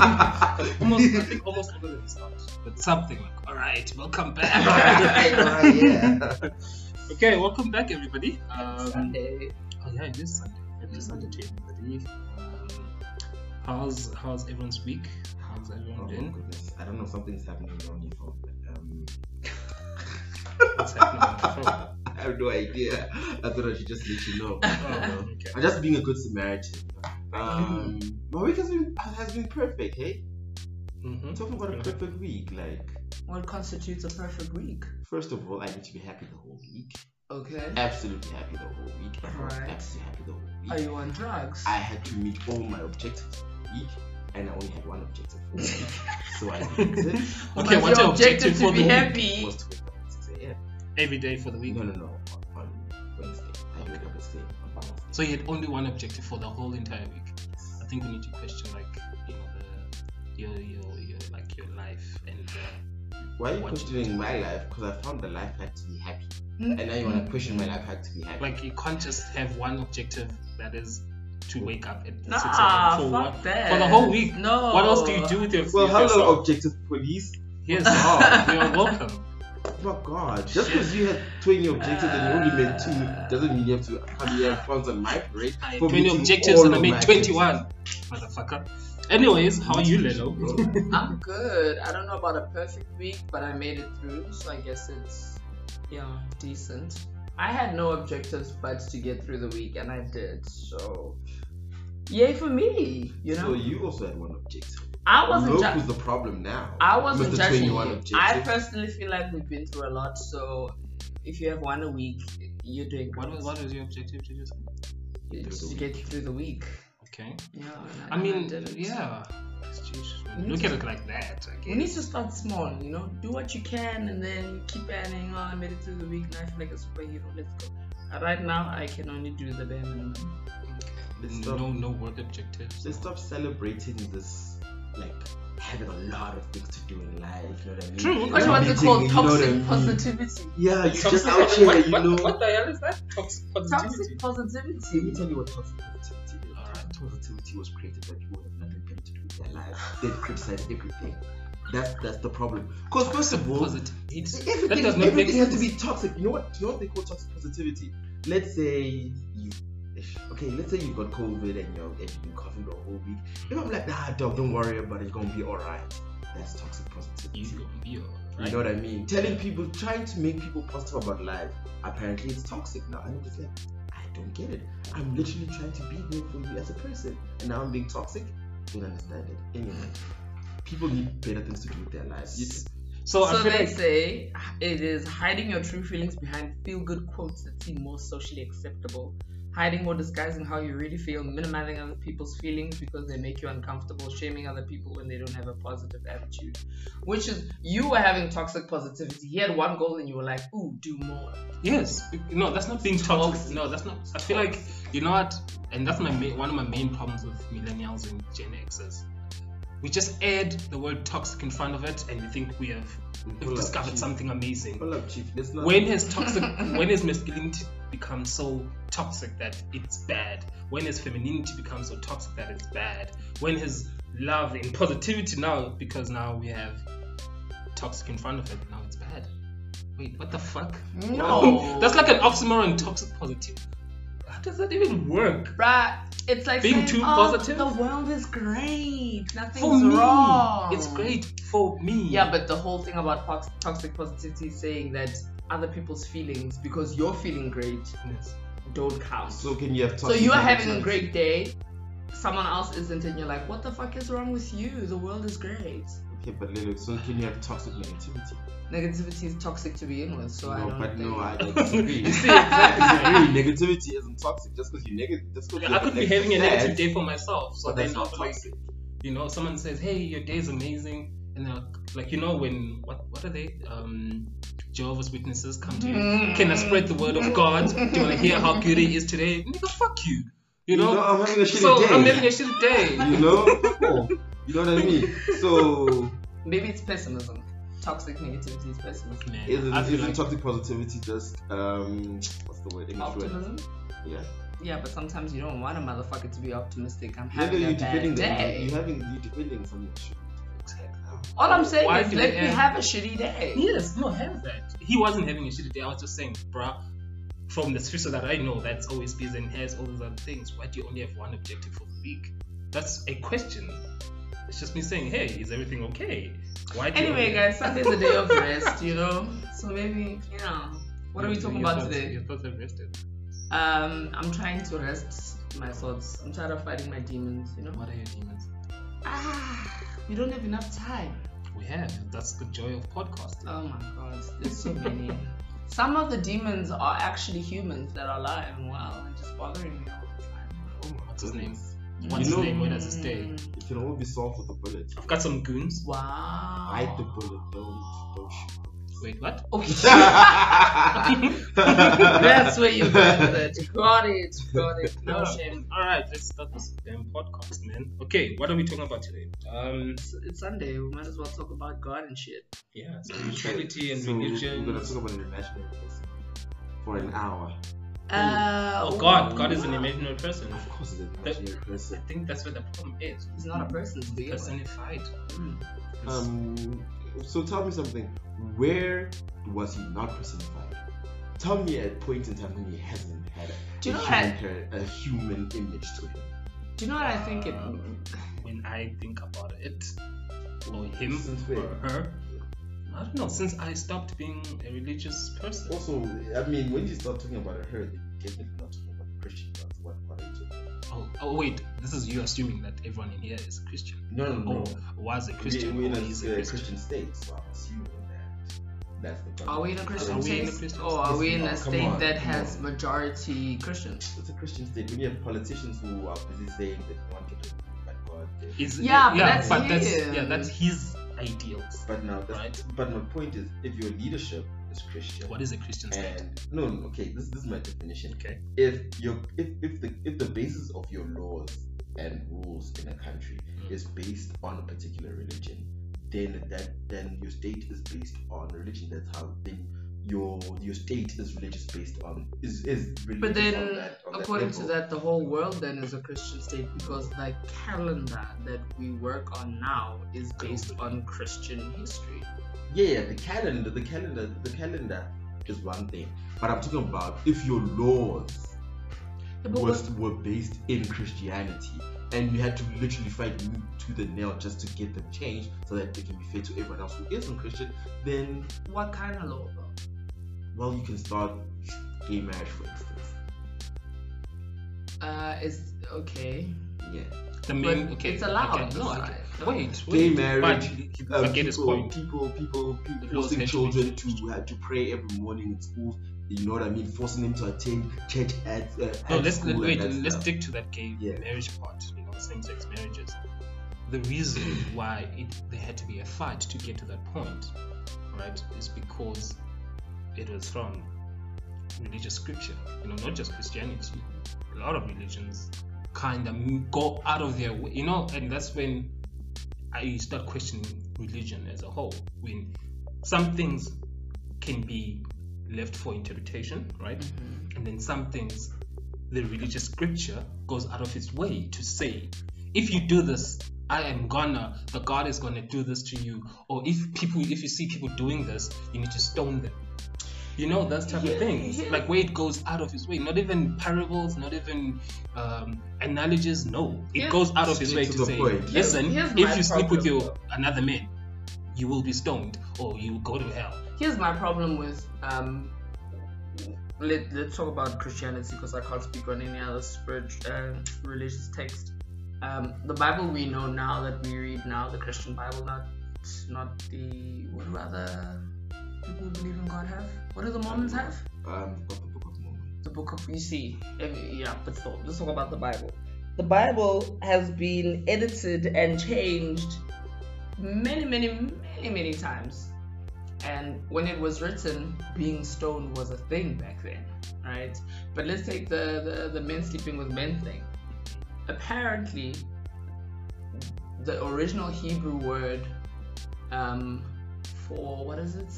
almost, I think almost all them start with something like, all right, welcome back. Alright, yeah. okay, welcome back, everybody. Um, Sunday. Oh yeah, it is Sunday. It is Sunday to everybody. Um, how's how's everyone's week? How's everyone Oh doing? goodness. I don't know, something's happening on your phone. Um, What's happening on the phone? I have no idea. I thought I should just let you know. Oh, okay. I'm just being a good Samaritan. Um, my week has been has been perfect, hey? Mhm. Talking about a perfect week, like What constitutes a perfect week? first of all, I need to be happy the whole week. Okay. Absolutely happy the whole week. I Right. absolutely happy the whole week. Are you on drugs? I had to meet all my objectives for the week, and I only had one objective for the week. so I did it. Okay, What's what's your your objective objective for to be the week? happy? was to wake up at 6 a.m. Every day for the week. No, no, no. So you had only one objective for the whole entire week. I think we need to question like you know the your your your like your life and uh, Why are you What- questioning my life? Because I found the life hack to be happy. Hmm? And now you want to question my life hack to be happy. like you can't just have one objective that is to wake up at Nah, six a.m. for fuck what that. for the whole week. No. What else do you do with your well, with hello, yourself? objective police. Yes, oh, you're welcome. Oh God! Just because you had 20 objectives and you only made two doesn't mean you have to have here and front on my parade. I had for 20 objectives and I made 21. Motherfucker. Anyways, how are you, Lelo? I'm good. I don't know about a perfect week, but I made it through, so I guess it's yeah decent. I had no objectives but to get through the week, and I did. So, yay for me! You know, So you also had one objective. I wasn't. Look ju- who's the problem now. I wasn't judging you. I personally feel like we've been through a lot, so if you have one a week, you're doing What great. was, what was your objective to just? To get through the week. Okay. Yeah. and I mean, did it. yeah. Jeez, when you We look at it like that, I We need to start small, you know. Do what you can, and then keep adding. Oh, I made it through the week. Now I feel like a superhero. Let's go. Uh, right now, I can only do the bare minimum. Let's No, no work objectives. Let's stop celebrating this, like having a lot of things to do in life. You know what I mean? True. What was it Meeting, called? you know what I Toxic mean? positivity. Yeah, you Toxic- just out here, what, you know. what the hell is that? Toxic positivity. Toxic Let me tell you what toxic positivity is. Alright. Positivity was created by people who have nothing better to do with their lives. They criticize everything. That's that's the problem. Because first of all, Positive. It's, everything, does not make everything has to be toxic. You know what? You know what they call toxic positivity? Let's say you. Okay, let's say you've got COVID and you're and you've been coughing the whole week. If I'm like, nah, dog, don't worry about it. It's gonna be alright. That's toxic positivity. You gonna be alright. You know what I mean? Telling people, trying to make people positive about life. Apparently, it's toxic now. And I'm just like, I don't get it. I'm literally trying to be here for you as a person, and now I'm being toxic. Don't understand it. Anyway, people need better things to do with their lives. Yes. So, I So they like say it is hiding your true feelings behind feel-good quotes that seem more socially acceptable. Hiding or disguising how you really feel, minimizing other people's feelings because they make you uncomfortable, shaming other people when they don't have a positive attitude. Which is, you were having toxic positivity. He had one goal and you were like, ooh, do more. yes, no, that's not being toxic. Toxic. No, that's not. I feel like you know what, and that's my one of my main problems with millennials and Gen Xers. We just add the word toxic in front of it, and we think we have we've discovered Chief. something amazing. Hold up, chief. Let's not. When has toxic? when has masculinity become so toxic that it's bad? When has femininity become so toxic that it's bad? When has love and positivity now because now we have toxic in front of it now it's bad? Wait, what the fuck? No. That's like an oxymoron. Toxic positive. How does that even work? Bruh, it's like Being saying, too "Oh, positive? The world is great. Nothing's For me, wrong. it's great for me. Yeah, but the whole thing about toxic positivity is saying that other people's feelings, because you're feeling great, don't count. So can you have So you are having a great day, someone else isn't, and you're like, what the fuck is wrong with you? The world is great. Okay, but Lilo, so can you have toxic negativity? Negativity is toxic to begin with, so I no, don't but think. no, I disagree. You see, exactly. I disagree. Negativity isn't toxic. Just because you're negative, just because I could be having a negative negative day for myself. So but then that's not like, toxic. you know, someone says, "Hey, your day is amazing," and they're like, like, you know, when what what are they? Um, Jehovah's Witnesses come to you. Mm. Can I spread the word of God? Do you want to hear how good it is today? Nigga, fuck you. You know. I'm having a shitty day. so day. I'm having a shitty day. you know, Fuck off. you know what I mean. So Maybe it's pessimism. Toxic negativity is pessimism. Man, isn't, I isn't like toxic positivity just um what's the word? English word? Optimism? Yeah. Yeah, but sometimes you don't want a motherfucker to be optimistic. I'm Nigga, having you're a bad defending them. day. You're having you're defending something. that shouldn't. All I'm saying Why is do let me have- have a shitty day. Yes, no, have that. He wasn't having a shitty day. I was just saying, bruh, from the scripture that I know, that's always busy and has all those other things. Why do you only have one objective for the week? That's a question. It's just me saying, hey, is everything okay? Why? Anyway, guys, Sunday's a day of rest, you know. So maybe, you know, what are we talking your about thoughts- today? Your thoughts have rested. Um, I'm trying to rest my thoughts. I'm tired of fighting my demons, you know. What are your demons? Ah, we don't have enough time. We have. That's the joy of podcasting. Oh my god, there's so many. Some of the demons are actually humans that are alive and well and just bothering me all the time. Oh, what's his name? You What's his know- name? Where does it stay? It can all be solved with a bullet. I've got some goons. Wow. Bite the bullet. Don't don't shoot. Wait, what? Okay. That's where you got it. Got it. Got it. No shame. All right, let's start this damn podcast, man. Okay, what are we talking about today? Um, It's, it's Sunday. We might as well talk about God and shit. yeah, spirituality and so religion. We're gonna talk about international for an hour. Uh, Oh God, God is an imaginary person. Of course, it's an imaginary I person. think that's where the problem is. He's not a person to begin. Personified. Mm. Um. So tell me something. Where was he not personified? Tell me a point in time when he hasn't had a, you know human, what char- a human image to him. Do you know what I think it? when I think about it, or him, Since or her, I don't know. Since I stopped being a religious person. Also, I mean, when you start talking about a her, they definitely not talking about the Christian gods. What, what are you talking about? Oh, oh, wait, this is you assuming that everyone in here is a Christian. No, no, no. Or was a Christian, We're in a, is uh, a Christian. Christian state, so I'm assuming that that's the. Are we in a Christian we in a state? Christian Or are we in a state on, that has on. majority Christians? It's a Christian state. When you have politicians who are busy saying that one to but God. they- Is, Yeah, but yeah, that's but that's yeah, that's his ideals. But now, Right. but my point is, if your leadership is Christian, What is a Christian state? and no, no, okay, this, this is my definition. Okay. If your if, if the if the basis of your laws and rules in a country Mm. is based on a particular religion, then that then your state is based on religion. That's how then your your state is religious based on is is religious But on then, that, on according that to that, the whole world then is a Christian state because the calendar that we work on now is based on Christian history. Yeah, yeah, the calendar, the calendar, the calendar is one thing. But I'm talking about if your laws Yeah, was were based in Christianity and you had to literally fight to the nail just to get them changed so that they can be fair to everyone else who isn't Christian, then What kind of law, though? Well you can start gay marriage for instance. Uh, is okay. Yeah. The main But okay. it's allowed, Okay, no, it's okay. like- Wait, Gay wait. marriage, But he- he- Um, I get his people, point. people, people, people forcing had to be children to have to pray every morning in school You know what I mean? Forcing them to attend church at uh, No, at let's school and wait. Let's stuff. stick to that gay Yeah. marriage part. You know, same-sex marriages. The reason why it, there had to be a fight to get to that point, right, is because it was from religious scripture. You know, not just Christianity. A lot of religions kind of go out of their way. You know, and that's when I start questioning religion as a whole. When some things can be left for interpretation, right? Mm-hmm. and then some things the religious scripture goes out of its way to say if you do this i am gonna the god is gonna do this to you or if people if you see people doing this you need to stone them you know those type Yeah, of things yeah. like where it goes out of its way not even parables not even um, analogies no it Yeah. goes out of its way to, to say point. listen Here's- here's if you sleep with your another man you will be stoned or you will go to hell Here's my problem with um. Let, let's talk about Christianity because I can't speak on any other spirit, uh, religious text. Um, the Bible we know now that we read now, the Christian Bible, not not the what do other people who believe in God have? What do the Mormons have? Um, got the Book of Mormon. the book of you see every, yeah but still let's talk about the bible the bible has been edited and changed many many many many times and when it was written being stoned was a thing back then right but let's take the the, the men sleeping with men thing apparently the original hebrew word um, for what is it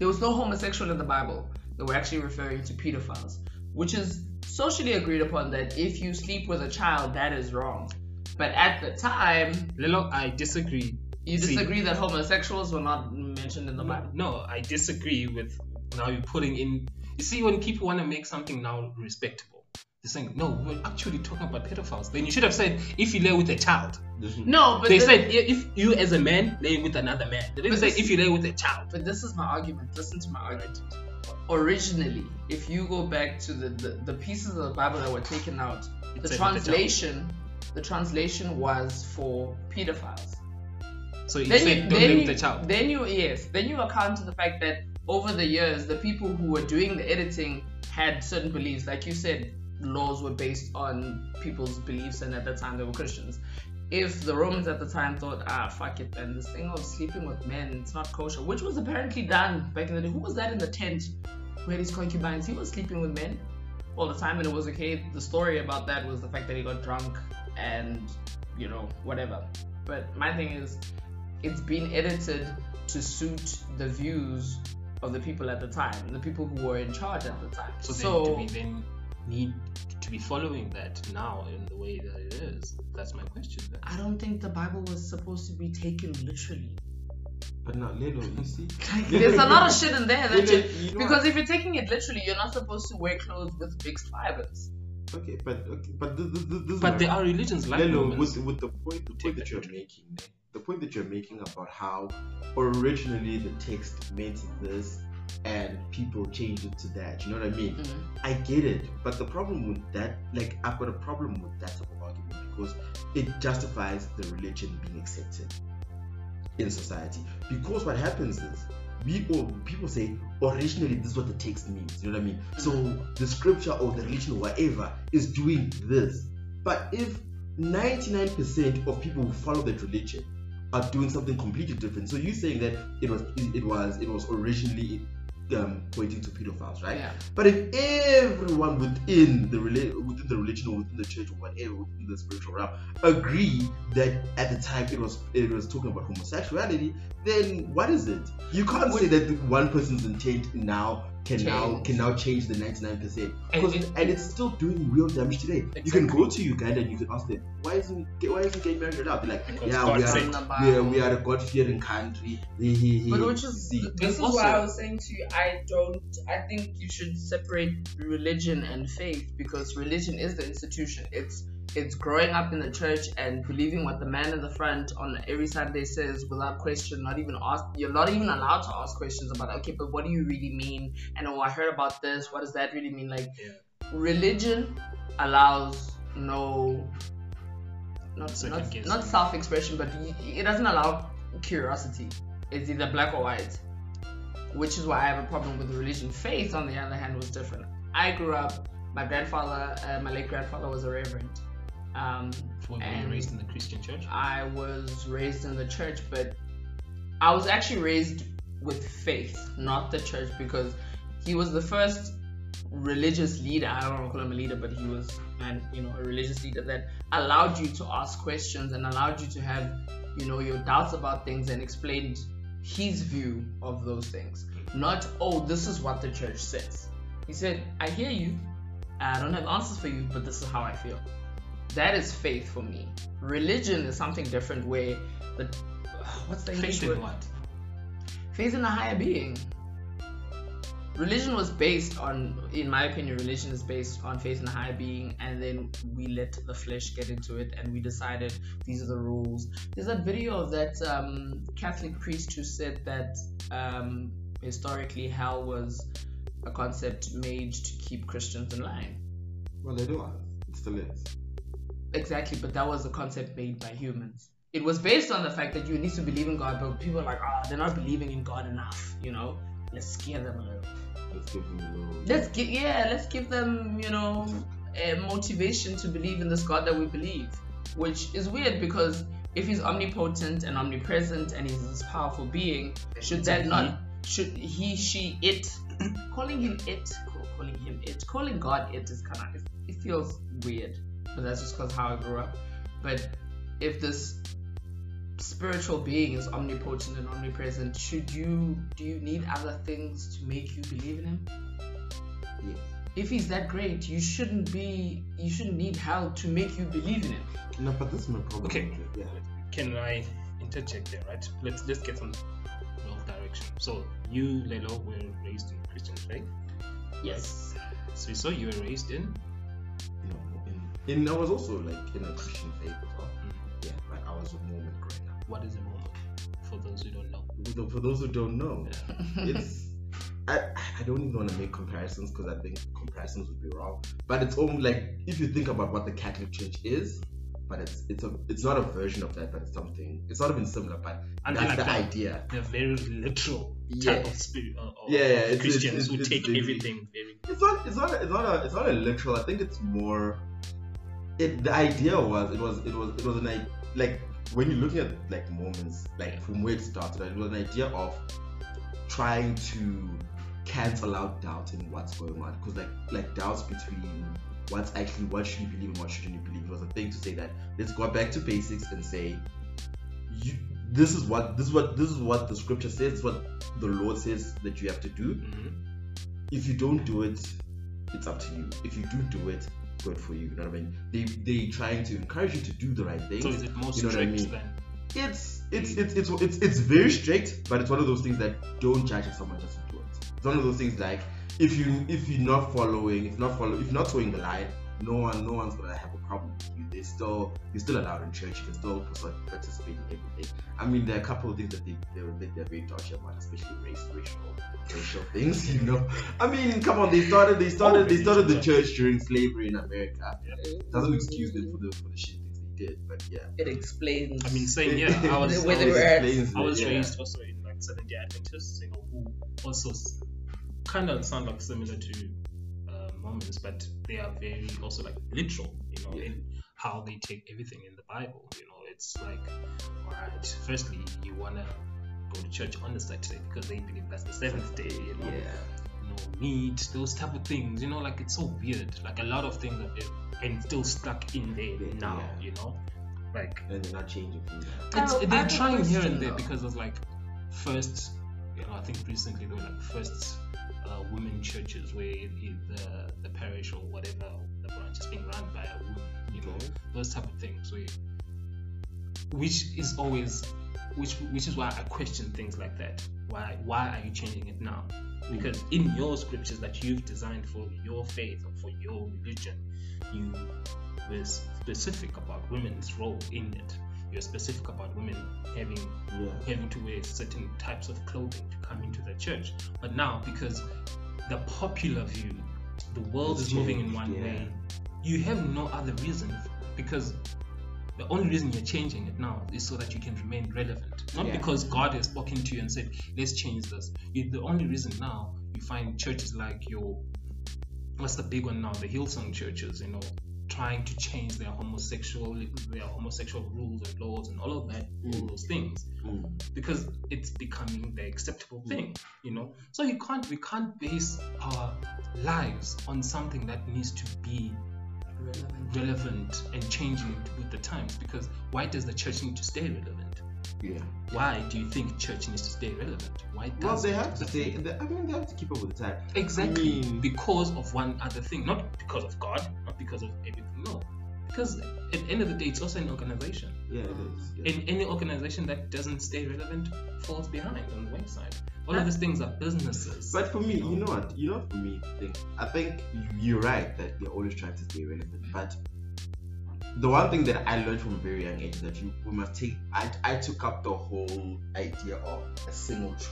there was no homosexual in the bible they were actually referring to pedophiles which is socially agreed upon that if you sleep with a child, that is wrong. But at the time, Lelo, I disagree. you See- disagree that homosexuals were not mentioned in the Bible. No, I disagree with now you're putting in. You see, when people want to make something now respectable, they're saying, no, we're actually talking about pedophiles. Then you should have said, if you lay with a child. No, but they the- said, if you as a man lay with another man. They didn't say, this- if you lay with a child. But this is my argument. Listen to my argument. Originally, if you go back to the, the, the pieces of the Bible that were taken out, the the translation, the translation was for pedophiles. So you Then said, you, don't then lay you, with a child. then you, yes, then you account to the fact that over the years, the people who were doing the editing had certain beliefs. Like you said, laws were based on people's beliefs, and at that time they were Christians. If the Romans at the time thought, ah, fuck it, then this thing of sleeping with men, it's not kosher, which was apparently done back in the day. Who was that in the tent who had his concubines? He was sleeping with men all the time, and it was okay. The story about that was the fact that he got drunk and, you know, whatever. But my thing is, it's been edited to suit the views of the people at the time, the people who were in charge at the time. So, So, then, do we then need to be following that now in the way that it is? That's my question. Then. I don't think the Bible was supposed to be taken literally. But not Lelo, you see? Like, there's a lot of shit in there that you, you know because if you're taking it literally, you're not supposed to wear clothes with mixed fibers. Okay, but okay, but this, this, this But there are religions like Lelo, with, with the point, the point that that you're literally. making, the point that you're making about how originally the text meant this and people change it to that. You know what I mean? Mm-hmm. I get it, but the problem with that, like, I've got a problem with that type of argument because it justifies the religion being accepted in society. Because what happens is, we all people say originally this is what the text means. You know what I mean? Mm-hmm. So the scripture or the religion or whatever is doing this. But if 99% of people who follow that religion are doing something completely different, so you're saying that it was it was it was originally um, pointing to pedophiles, right? Yeah. But if everyone within the rela- within the religion or within the church or whatever within the spiritual realm agree that at the time it was it was talking about homosexuality, then what is it? You can't say that one person's intent now can now Change. can now change the ninety nine percent And because it- and it's still doing real damage today. You can go to Uganda and you can ask them why isn't why isn't gay marriage allowed? They're like, Because yeah, God we are, said- In the we are we are a God fearing country. But which is See, this is also- why I was saying to you, I don't. I think you should separate religion and faith because religion is the institution. It's it's growing up in the church and believing what the man in the front on every Sunday says without question. Not even ask. You're not even allowed to ask questions about. Okay, but what do you really mean? And oh, I heard about this. What does that really mean? Like, Yeah. religion allows no. Not, not, not self-expression, but it doesn't allow curiosity. It's either black or white which is why I have a problem with religion. Faith, on the other hand, was different. I grew up. My grandfather, uh, my late grandfather, was a reverend. Um, Were you raised in the Christian church? I was raised in the church, but I was actually raised with faith, not the church, because he was the first religious leader. I don't want to call him a leader, but he was, and you know, a religious leader that allowed you to ask questions and allowed you to have, you know, your doubts about things and explained his view of those things. Not, oh, this is what the church says. He said, I hear you. I don't have answers for you, but this is how I feel. That is faith for me. Religion is something different where the what's the English Faith word? in what? Faith in a higher being. Religion was based on, in my opinion, religion is based on faith in a higher being, and then we let the flesh get into it, and we decided these are the rules. There's that video of that um, Catholic priest who said that um, historically hell was a concept made to keep Christians in line. well, they do. It still is. Exactly, but that was a concept made by humans. It was based on the fact that you need to believe in God, but people are like, ah, they're not believing in God enough, you know? Let's scare them a little. Let's give them a little. Let's give, yeah, let's give them, you know, a motivation to believe in this God that we believe. Which is weird because if he's omnipotent and omnipresent and he's this powerful being, should that not, should he, she, it, calling him it, calling him it, calling God it is kind of, it feels weird. But that's just because how I grew up. But if this spiritual being is omnipotent and omnipresent, should you do you need other things to make you believe in him? Yes. if he's that great, you shouldn't be you shouldn't need hell to make you believe in him. No, but this is my problem. Okay. Yeah. Can I interject there, right? Let's let's get some real direction. So you, Lelo, were raised in Christian faith. Yes. So so you were raised in You know, in, I was also like in a Christian faith as well. Mm. Yeah, but I was a Mormon growing up. what is a Mormon? For those who don't know. For those who don't know, it's I, I don't even want to make comparisons because I think comparisons would be wrong. But it's almost like if you think about what the Catholic Church is, but it's it's a it's not a version of that, but it's something. It's not even similar, but And that's like the that, idea. they're very literal Yeah. type of spirit uh, of, Yeah, yeah, of it's- it's- Christians who it's take very- everything very It's not it's not it's not a it's not a literal. I think it's more. It the idea was it was it was it was an i- like when you're looking at like Mormons like from where it started, it was an idea of trying to cancel out doubt in what's going on because like like doubts between what's actually what should you believe and what shouldn't you believe it was a thing to say that let's go back to basics and say you this is what this is what this is what the scripture says what the lord says that you have to do Mhm. if you don't do it, it's up to you. If you do do it, good for you. You know what I mean? They they trying to encourage you to do the right thing. So is it more You know what I strict mean? than it's, it's it's it's it's it's very strict, but it's one of those things that don't judge if someone doesn't do it. It's one of those things like if you if you're not following, if not follow, if not toeing the line, no one no one's gonna have problem with you. They still you're still allowed in church. You can still participate participate in everything. I mean, there are a couple of things that they they're, they- they're very dodgy about, especially race, racial, racial things. You know, I mean, come on, they started they started they started the church during slavery in America. Doesn't excuse them for the for the shit things they did, but yeah. It explains. I mean same yeah. I was I was, explains I was yeah. raised also in like Seventh Day Adventists, you know, who also kind of sound like similar to but they are very also like literal, you know, Yeah. in how they take everything in the Bible. You know, it's like, all right, firstly, you wanna go to church on the Saturday because they believe that's the seventh day, you know. Yeah. you know, meat, those type of things. You know, like it's so weird. Like a lot of things are there and still stuck in there Yeah, now. You know, like And they're not changing it's, oh, I- I they're have trying here and there though. because of like first, you know, I think recently there were like first uh, women churches where the the parish or whatever the branch is being run by a woman. You know, Okay. those type of things where which is always which which is why I question things like that. Why why are you changing it now? Because in your scriptures that you've designed for your faith or for your religion, you were specific about women's role in it. You're specific about women having Yeah. having to wear certain types of clothing to come into the church. But now, because the popular view, the world It's is moving in one yeah. way, you have no other reason because the only reason you're changing it now is so that you can remain relevant. Not Yeah. because God has spoken to you and said, let's change this. You- The only reason now you find churches like your, what's the big one now? The Hillsong churches, you know, trying to change their homosexual their homosexual rules and laws and all of that, all Mm. those things Mm. because it's becoming the acceptable thing, you know. So you can't we can't base our lives on something that needs to be relevant. relevant and changing with the times because why does the church need to stay relevant? Yeah. Why do you think church needs to stay relevant? Why Well, does they have to stay. they- I mean, they have to keep up with the time. exactly I mean- because of one other thing, not because of God, not because of everything. No, because at the end of the day, it's also an organization. Yeah, it is. Yeah. in any organization that doesn't stay relevant falls behind on the wayside. All of these things are businesses. But for me, you know what? You know, for me, I think, I think you're right that they're always trying to stay relevant. But the one thing that I learned from a very young age is that you we must take. I, I took up the whole idea of a single truth.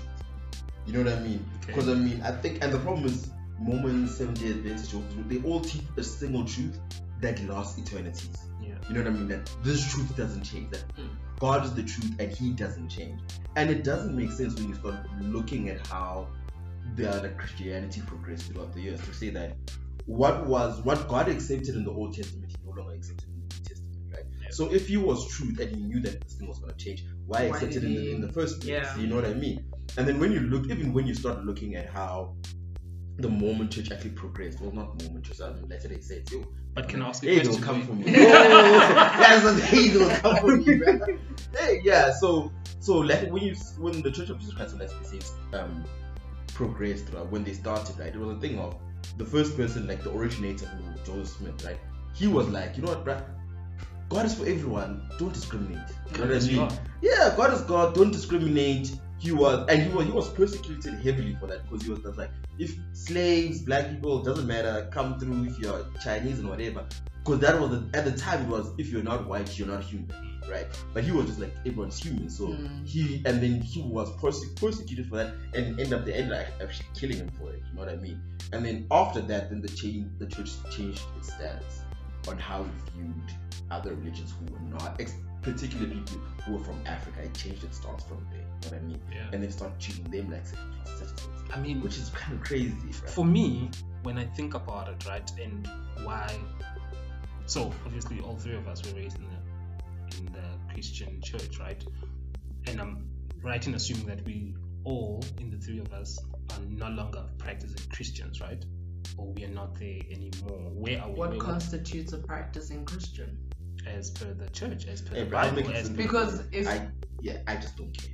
You know what I mean? Okay. Because I mean, I think, and the problem is, Mormons, Seventh Day Adventists, they all teach a single truth that lasts eternities. yeah. You know what I mean? That this truth doesn't change. That Mm. God is the truth and He doesn't change. And it doesn't make sense when you start looking at how the Christianity progressed throughout the years to say that what was what God accepted in the Old Testament, He no longer accepted Yeah. So if He was true and He knew that this thing was going to change, why, Why accept it did in the, in the first place? Yeah. You know what I mean? And then when you look, even when you start looking at how the Mormon church actually progressed, well, not Mormon church, I mean, Latter day Saints, yo, But can I ask a Hey, question? they'll come wait? for me. That's what hey, they'll come for me, man. Hey, yeah. So, so like when you when the Church of Jesus Christ of Latter-day Saints um progressed throughout when they started, right? It was a thing of the first person, like the originator, who Joseph Smith, right? He was like, you know what, bruh? God is for everyone. Don't discriminate. You know what I mean? Yeah, God is God. Don't discriminate. He was, and he was, he was persecuted heavily for that because he was just like, if slaves, black people, doesn't matter, come through if you're Chinese and whatever. Because that was the, at the time it was if you're not white, you're not human, right? But he was just like everyone's human, so Mm. he and then he was perse- persecuted for that, and end up the end like actually killing him for it. You know what I mean? And then after that, then the change, the church changed its stance on how it viewed other religions who were not, ex- particularly people who were from Africa. It changed its stance from there. You know what I mean? Yeah. And then started treating them like second class citizens, I mean, which is kind of crazy. Right? for me, when I think about it, right, and why. So obviously, all three of us were raised in the in the Christian church, right? And I'm right in assuming that we all, in the three of us, are no longer practicing Christians, right? Or we are not there anymore. Where are we? What constitutes a practicing Christian? As per the church, as per Hey, the Bible, as. Because if I yeah, I just don't care.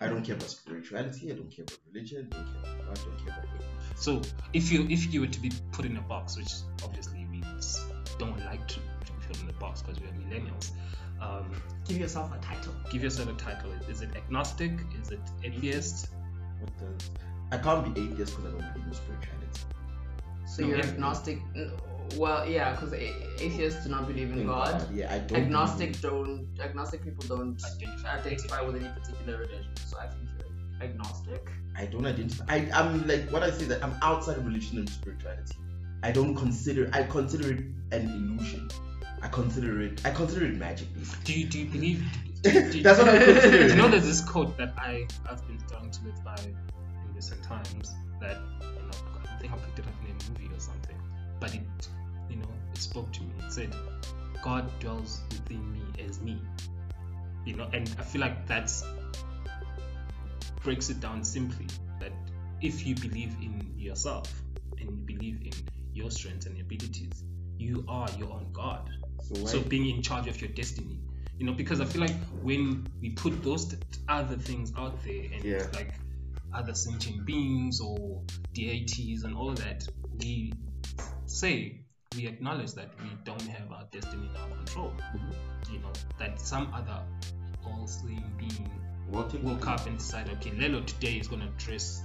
I don't care about spirituality. I don't care about religion. I don't care about God. I don't care about anything. So if you if you were to be put in a box, which obviously we don't like to, to be put in a box because we are millennials, um, give yourself a title. give yourself a title. Is it agnostic? Is it atheist? What does I can't be atheist because I don't believe in spirituality. So No, you're agnostic. n- Well, yeah, because atheists do not believe in In God. Yeah, I don't. Agnostic don't. Agnostic people don't Identify. identify with any particular religion. So I think you're agnostic. I don't identify. I, I'm like what I say that I'm outside of religion and spirituality. I don't consider. I consider it an illusion. I consider it. I consider it magic. Do you do you believe? do you- That's what I consider. It. you know there's this quote that I I've been starting to live by in recent times that you know I think I picked it up in a movie or something, but it you know it spoke to me. It said, "God dwells within me as me," you know, and I feel like that's breaks it down simply that if you believe in yourself and you believe in your strengths and abilities, you are your own God So so being in charge of your destiny you know because i feel like when we put those other things out there and Yeah. like other sentient beings or deities and all that we say we acknowledge that we don't have our destiny in our control Mhm. you know that some other all-seeing being woke up and decided okay lelo today is gonna dress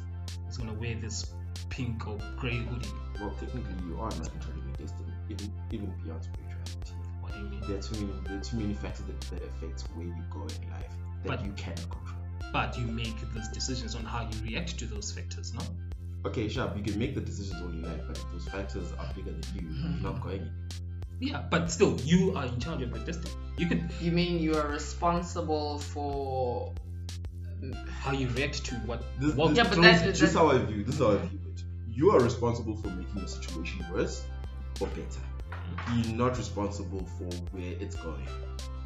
is gonna wear this pink or gray hoodie well, technically, you are not of your destiny, even even beyond spirituality. what do you mean There are too many. There are too many factors that, that affect where you go in life that But- you cannot control. but you make those decisions on how you react to those factors no Okay, sure. You can make the decisions all you like, but if those factors are bigger than you, you're hmm. not going. Yeah, but still, you are in charge of your destiny. You could You mean you are responsible for? how you react to what. This, what this, Yeah, but throws that- this is how I view. This is how I view it. You are responsible for making the situation worse or better. Hmm. You're not responsible for where it's going.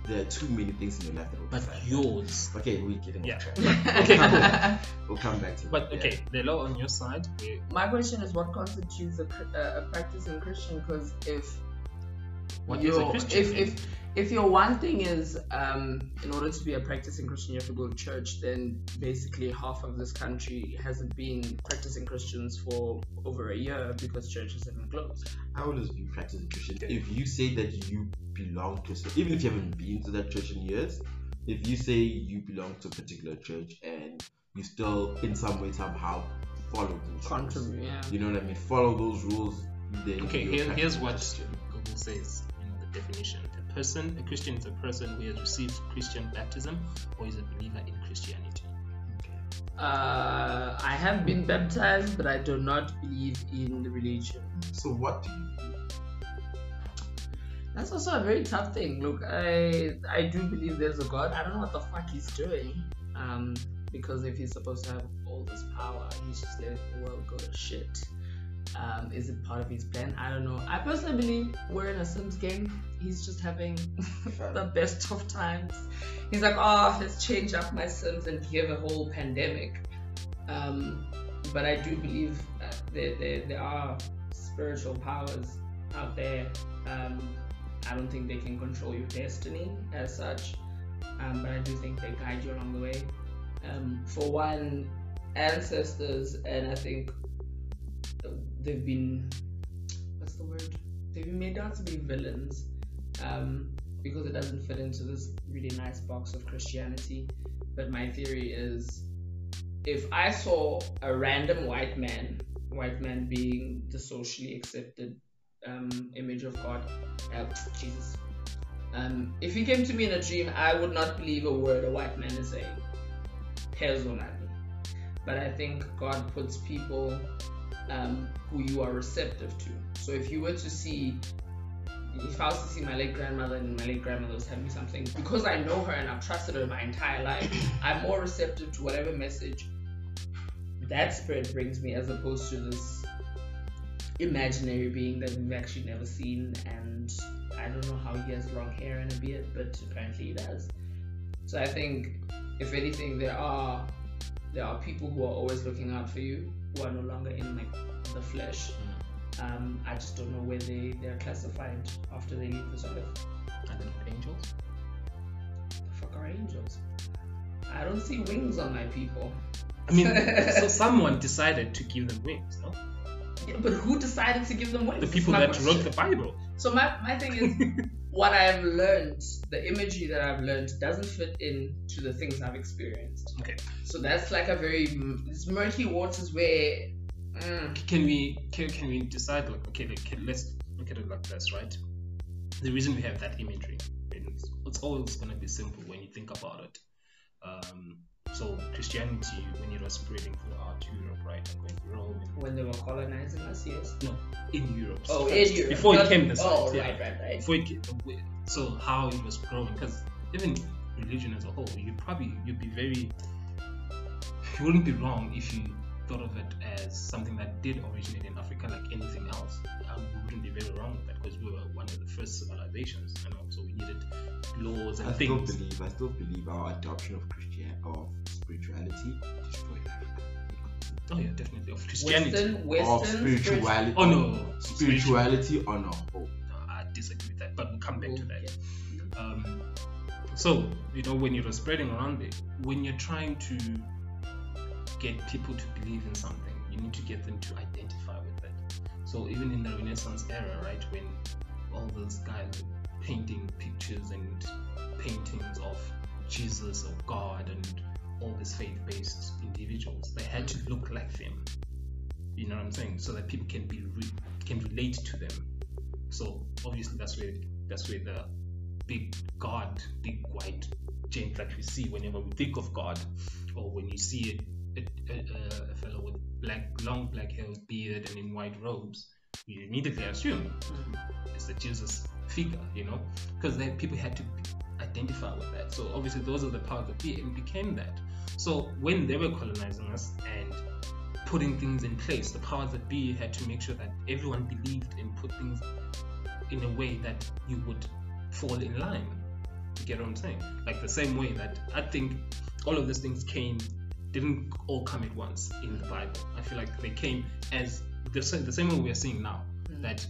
There are too many things in your life that will but decide that. yours. Okay, we're getting Yeah. off track. Okay, cool. We'll come back to But that. okay, the law on your side. where- My question is, what constitutes a, cr- uh, a practicing Christian? Because if What is a you're- Christian? if if if your one thing is um, in order to be a practicing Christian, you have to go to church, then basically half of this country hasn't been practicing Christians for over a year because churches have been closed. I always view practicing Christian. If you say that you belong to, a- even if you haven't been to that church in years, if you say you belong to a particular church and you still, in some way, somehow follow those rules, Contribute, yeah. you know what I mean? Follow those rules. Then Okay, you're here, here's practicing what Christian. Google says in the definition: a person, a Christian, is a person who has received Christian baptism or is a believer in Christianity. Uh, I have been baptized, but I do not believe in the religion. So what do you do? That's also a very tough thing. Look, I I do believe there's a God. I don't know what the fuck he's doing. Um, because if he's supposed to have all this power, he's just letting the world go to shit. Um, is it part of his plan? I don't know. I personally believe we're in a Sims game. He's just having the best of times. He's like, oh, let's change up my Sims and give a whole pandemic. Um, but I do believe that there, there, there are spiritual powers out there. Um, I don't think they can control your destiny as such, um, but I do think they guide you along the way. Um, for one, ancestors and I think they've been what's the word? They've been made out to be villains um, because it doesn't fit into this really nice box of Christianity. But my theory is, if I saw a random white man, white man being the socially accepted um, image of God, uh, Jesus. Um, if he came to me in a dream, I would not believe a word a white man is saying. Me. But I think God puts people um, who you are receptive to. So if you were to see, if I was to see my late grandmother and my late grandmother was telling me something, because I know her and I've trusted her my entire life, I'm more receptive to whatever message that spirit brings me as opposed to this imaginary being that we've actually never seen and I don't know how he has long hair and a beard, but apparently he does. So I think if anything there are there are people who are always looking out for you who are no longer in like the flesh. Um, I just don't know where they, they're classified after they leave this earth. I think angels. The fuck are angels? I don't see wings on my people. I mean, so someone decided to give them wings, no? Yeah, but who decided to give them wings? The people that question. wrote the Bible. So my, my thing is what I've learned, the imagery that I've learned doesn't fit in to the things I've experienced. Okay. So that's like a very it's murky waters where mm, Can we can, can we decide like okay, like, okay, let's look at it like this, right? The reason we have that imagery, it's, it's always gonna be simple when you think about it. Um, so Christianity, when it was spreading throughout Europe, right, and going to Rome, when they were colonizing us, yes. No, in Europe. Oh, in Europe. before Not- it came this Oh, yeah. right, right, right. before it came, so how it was growing because even religion as a whole you probably you'd be very you wouldn't be wrong if you thought of it as something that did originate in africa like anything else uh, we wouldn't be very wrong with that because we were one of the first civilizations and know so we needed laws and I still believe I still believe our adoption of Christian of spirituality destroyed Africa. oh yeah definitely of christianity Western, Of spirituality. oh no Spirituality on a whole. No, i disagree with that but we'll come back to that Yeah. um, so you know when you're spreading around it when you're trying to get people to believe in something you need to get them to identify with it. So even in the renaissance era right when all those guys were painting pictures and paintings of jesus or god and all these faith-based individuals they had to look like them. You know what i'm saying? So that people can be re- can relate to them. So obviously that's where that's where the big God, big white gent that we see whenever we think of God, or when you see a, a, a, a fellow with black, long black hair, with beard, and in white robes, you immediately assume mm-hmm. it's the Jesus figure, you know, because then people had to identify with that. So obviously those are the powers that be, and became that. So when they were colonizing us and putting things in place, the powers that be had to make sure that everyone believed and put things in a way that you would fall in line. You get what I'm saying? Like the same way that I think all of these things came, didn't all come at once in the Bible. I feel like they came as the same, the same way we are seeing now. Mm. That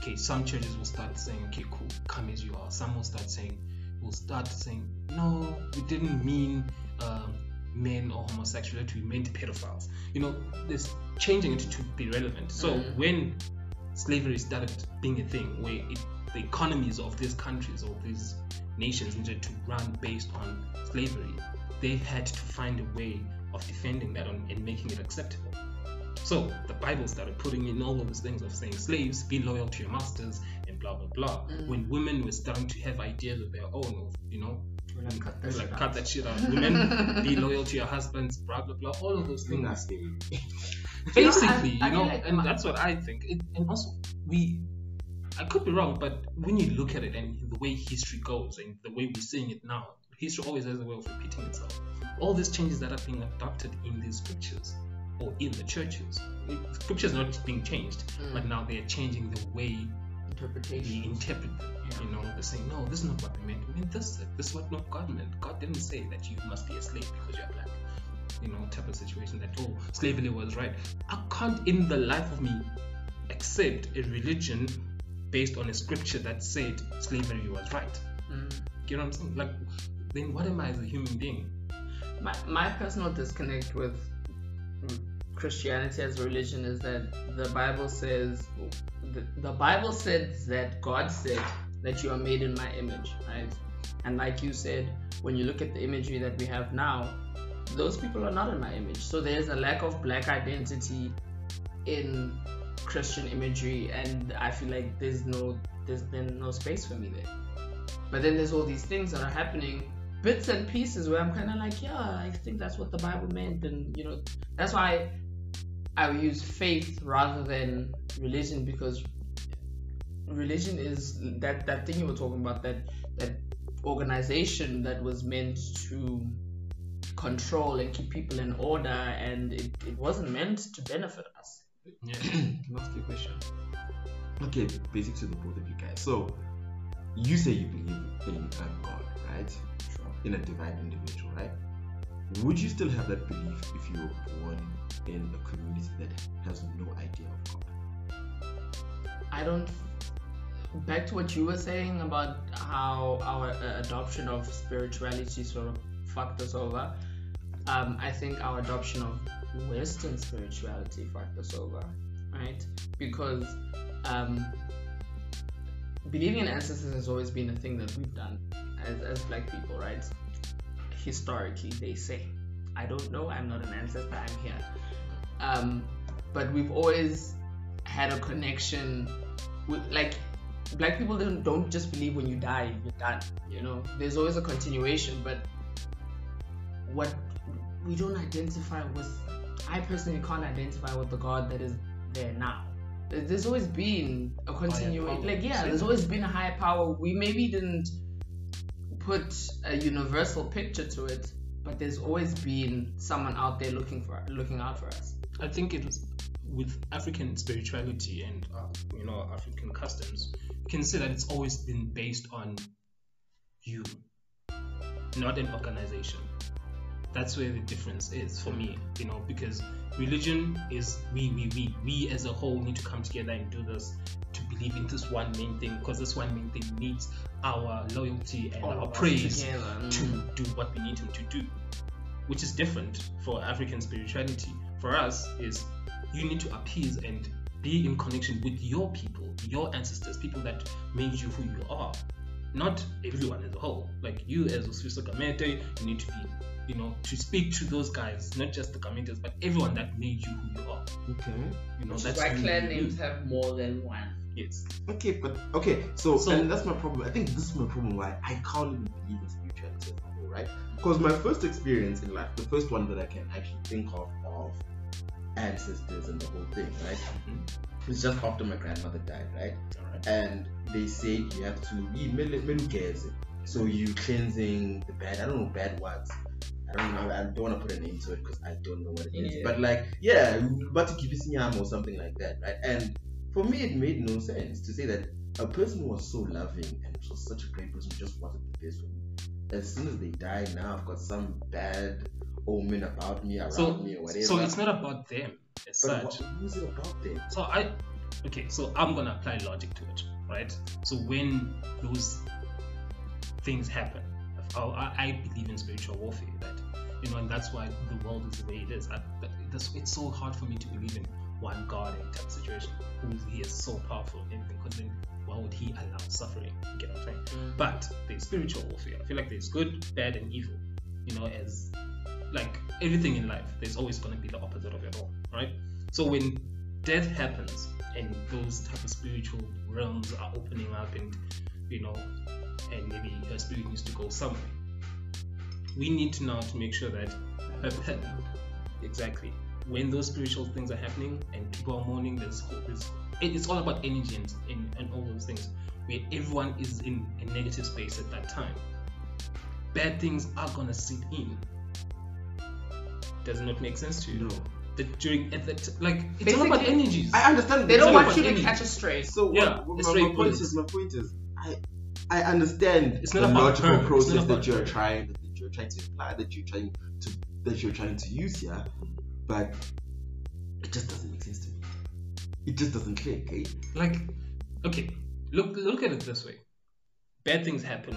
okay, some churches will start saying, okay, cool, come as you are. Some will start saying, will start saying, no, we didn't mean um, men or homosexuality, we meant pedophiles. You know, this changing it to be relevant. So Mm. when slavery started being a thing where it, the economies of these countries or these nations needed to run based on slavery, they had to find a way of defending that and, and making it acceptable. So the Bible started putting in all of those things of saying slaves, be loyal to your masters, and blah blah blah. Mm. When women were starting to have ideas of their own, of you know, Women cut that like cut that shit out. Women be loyal to your husbands, blah blah blah. All of those I think things that's it. basically, I- I you know, like and my- that's what I think. It, and also, we, I could be wrong, but when you look at it and the way history goes and the way we're seeing it now, history always has a way of repeating itself. All these changes that are being adopted in these scriptures or in the churches, it- scriptures not being changed, Mm. but now they are changing the way we interpretation. interpret them. You know, they're saying, no, this is not what we meant. We meant this. This is what not God meant. God didn't say that you must be a slave because you're black. You know, type of situation that oh, slavery was right. I can't, in the life of me, accept a religion based on a scripture that said slavery was right. Mm. You know what I'm saying? Like, then what am I as a human being? My, my personal disconnect with Christianity as a religion is that the Bible says the, the Bible says that God said that you are made in my image, right? And like you said, when you look at the imagery that we have now, those people are not in my image. So there's a lack of black identity in Christian imagery, and I feel like there's no there's been no space for me there. But then there's all these things that are happening, bits and pieces where I'm kind of like, yeah, I think that's what the Bible meant, and you know, that's why I use faith rather than religion because religion is that that thing you were talking about that that organization that was meant to control and keep people in order and it, it wasn't meant to benefit us Yeah. Can I ask you question? Okay, basic to the both of you guys. So, you say you believe in a God, right? In a divine individual, right? Would you still have that belief if you were born in a community that has no idea of God? I don't. Back to what you were saying about how our uh, adoption of spirituality sort of fucked us over. Um, I think our adoption of Western spirituality fucked us over, right? Because um, believing in ancestors has always been a thing that we've done as, as black people, right? Historically, they say. I don't know, I'm not an ancestor, I'm here. Um, but we've always had a connection with, like, black people don't, don't just believe when you die, you're done, you know? There's always a continuation, but what we don't identify with, I personally can't identify with the God that is there now. There's always been a continuation, like yeah, there's always been a higher power. We maybe didn't put a universal picture to it, but there's always been someone out there looking for looking out for us. I think it was with African spirituality and uh, you know African customs. You can say that it's always been based on you, not an organization. That's where the difference is for me, you know, because religion is we, we, we, we as a whole need to come together and do this to believe in this one main thing because this one main thing needs our loyalty and All our praise together. to Mm. do what we need him to do, which is different for African spirituality. For us, is you need to appease and be in connection with your people, your ancestors, people that made you who you are. Not everyone as a whole. Like you as Usfiso Gamete, you need to be, you know, to speak to those guys, not just the Gametes, but everyone that made you who you are. Okay. You know, Which that's why who clan names is. have more than one. Yes. Okay, but okay, so, So- and that's my problem. I think this is my problem why I can't even believe in spirituality as a whole, right? Because my first experience in life, the first one that I can actually think of of ancestors and the whole thing, right? Mhm. was just after my grandmother died, right? All right. And they said you have to be melukeze. So you cleansing the bad. I don't know bad words. I don't know. I don't want to put a name to it because I don't know what it is. Yeah. But like, yeah, but to give it name or something like that, right? And for me, it made no sense to say that a person who was so loving and was such a great person just wanted the best for me. As soon as they die, now I've got some bad omen about me, around So, me, or whatever. so it's not about them as But such. what, who's it about then? So I, okay, so I'm gonna apply logic to it, right? So when those things happen, I, I I believe in spiritual warfare. That you know, and that's why the world is the way it is. I, it's so hard for me to believe in one God in that situation. Who he is so powerful and everything. Because then, why would he allow suffering? You get what I'm saying? Mm. But there's spiritual warfare. I feel like there's good, bad, and evil. You know, as like everything in life, there's always going to be the opposite of it all, right? So when death happens and those type of spiritual realms are opening up, and you know, and maybe her spirit needs to go somewhere, we need to now to make sure that exactly when those spiritual things are happening and people are mourning, there's, there's it- it's all about energy and, and, and all those things where everyone is in a negative space at that time. Bad things are gonna sit in. Does not make sense to you? No. That during at that like it's all about Basically, energies. I understand. They it's don't want you to energy. catch a stray. So Yeah, what, what it's my, my point is, my point is, I I understand It's the not about logical her, process not about that you're trying that you're trying to imply that you're trying to that you're trying to use here, but it just doesn't make sense to me. It just doesn't click. Eh? like okay, look look at it this way. Bad things happen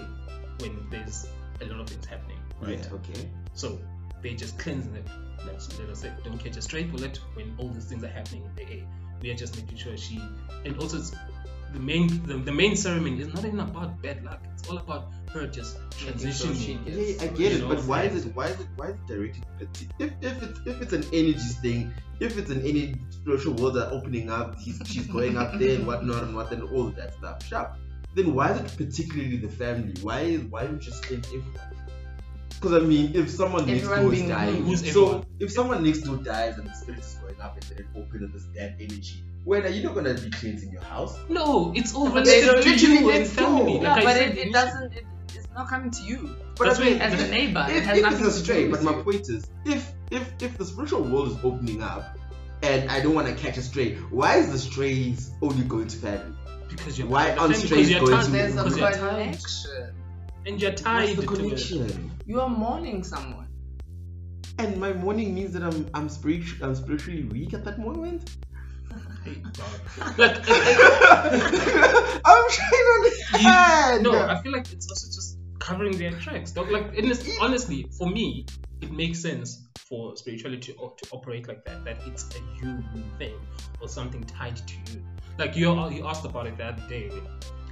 when there's a lot of things happening, right? Yeah. Okay. So they're just cleansing it. Let's let us say, don't catch a stray bullet when all these things are happening in the air. We are just making sure she, and also it's, the main the, the main ceremony is not even about bad luck. It's all about her just transitioning. she Yeah, I get You it, know, but why is it why is it why is it directed? parti- If if it's if it's an energy thing, if it's an any spiritual world that opening up, he's she's going up there and whatnot and what and all that stuff. Sharp. Then why is it particularly the family? Why is why don't you just think everyone? Because I mean, if someone next door is dying, so everyone? if someone next door dies and the spirit is going up and then it opens and this bad energy, when are you not gonna be cleansing your house? No, it's all But they related don't to you and family. door. Yeah, Like I but said it, it doesn't. It, it's not coming to you. But That's I mean, As a neighbor, it if, has if nothing it's a to stray, do but my point is, if if if the spiritual world is opening up, and I don't want to catch a stray, why is the strays only going to family? because you're Why aren't the strays family, going because to- you're There's a because you're connection. and you're What's tied the to connection? You are mourning someone. And my mourning means that I'm I'm spiritually I'm spiritually weak at that moment. Hey, God. Like, I'm trying to understand. no, I feel like it's also just covering their tracks. Dog. Like, it is, honestly, for me, it makes sense for spirituality to, to operate like that. That it's a you thing or something tied to you. Like you, you asked about it the other day.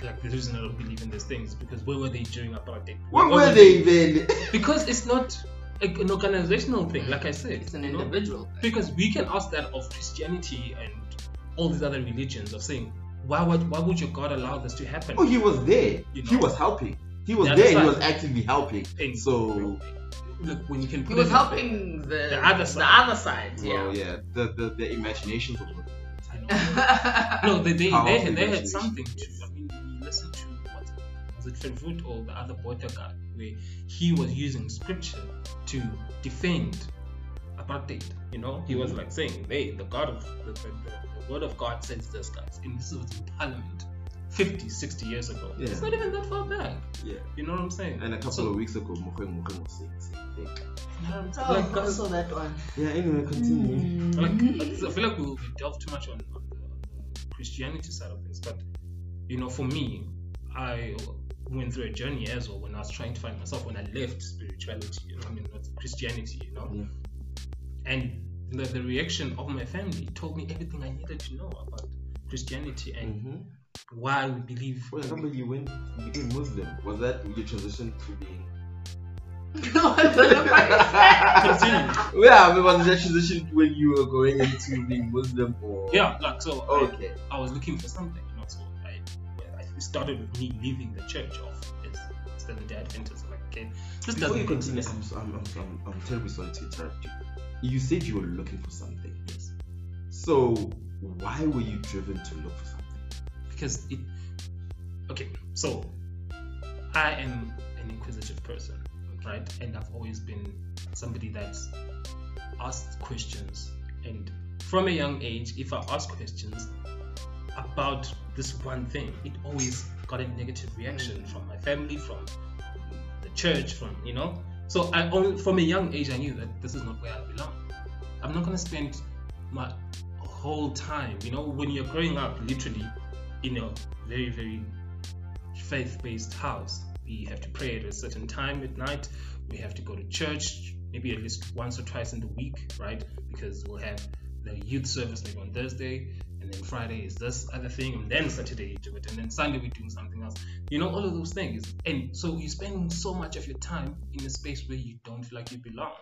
Like the reason I don't believe in these things is because where were they during apartheid? Where Where were they then? Because it's not like an organizational thing. Like I said, It's an you know? individual. because we can ask that of Christianity and all these other religions of saying why would why would your God allow this to happen? Oh, he was there. You He was helping. He was The there. other He was actively helping. And So, look when you can He was it- helping the, The other The side. other side. well, Yeah. yeah, the the, the imaginations of I. No, they they, they, Powerful had, they had something to. I mean, when you listen to what was it Verwoerd or the other Botha guy, where he was using scripture to defend apartheid. You know, he was like saying, "Hey, the God of the, the, the, the word of God says this, guys," and this was in Parliament. 50, 60 years ago. Yeah. It's not even that far back. yeah. You know what I'm saying? And a couple So- of weeks ago, Mogoeng Mogoeng was saying the same thing. You know I'm saying? Oh, Like, I saw that one. Yeah. Anyway, continue. like Mm-hmm. I feel like we, we delve too much on, on, the, on the Christianity side of things, but you know, for me, I went through a journey as well when I was trying to find myself when I left spirituality. You know, I mean, not Christianity. You know, Yeah. and the, the reaction of my family told me everything I needed to know about Christianity and Mm-hmm. why we believe. Well, I remember you went became Muslim. Was that your transition to being? Continue. Yeah, I mean, was that transition when you were going into being Muslim or? Yeah, like so. I- Okay. I was looking for something, you know, so I, I started with me leaving the church off as Seventh Day Adventist. Like, okay, this Before you doesn't continue. I'm, I'm, I'm, I'm, I'm terribly sorry to interrupt you. You said you were looking for something. Yes, So why were you driven to look for something? because it. Okay, so I am an inquisitive person, right? And I've always been somebody that's asked questions. And from a young age, if I ask questions about this one thing, it always got a negative reaction from my family, from the church, from you know. So I from a young age I knew that this is not where I belong. I'm not gonna spend my whole time, you know, when you're growing up, literally in a very very faith-based house. We have to pray at a certain time at night. We have to go to church maybe at least once or twice in the week, right? Because we'll have the youth service maybe on Thursday, and then Friday is this other thing, and then Saturday you do it, and then Sunday we're doing something else. You know, all of those things. And so you're spending so much of your time in a space where you don't feel like you belong.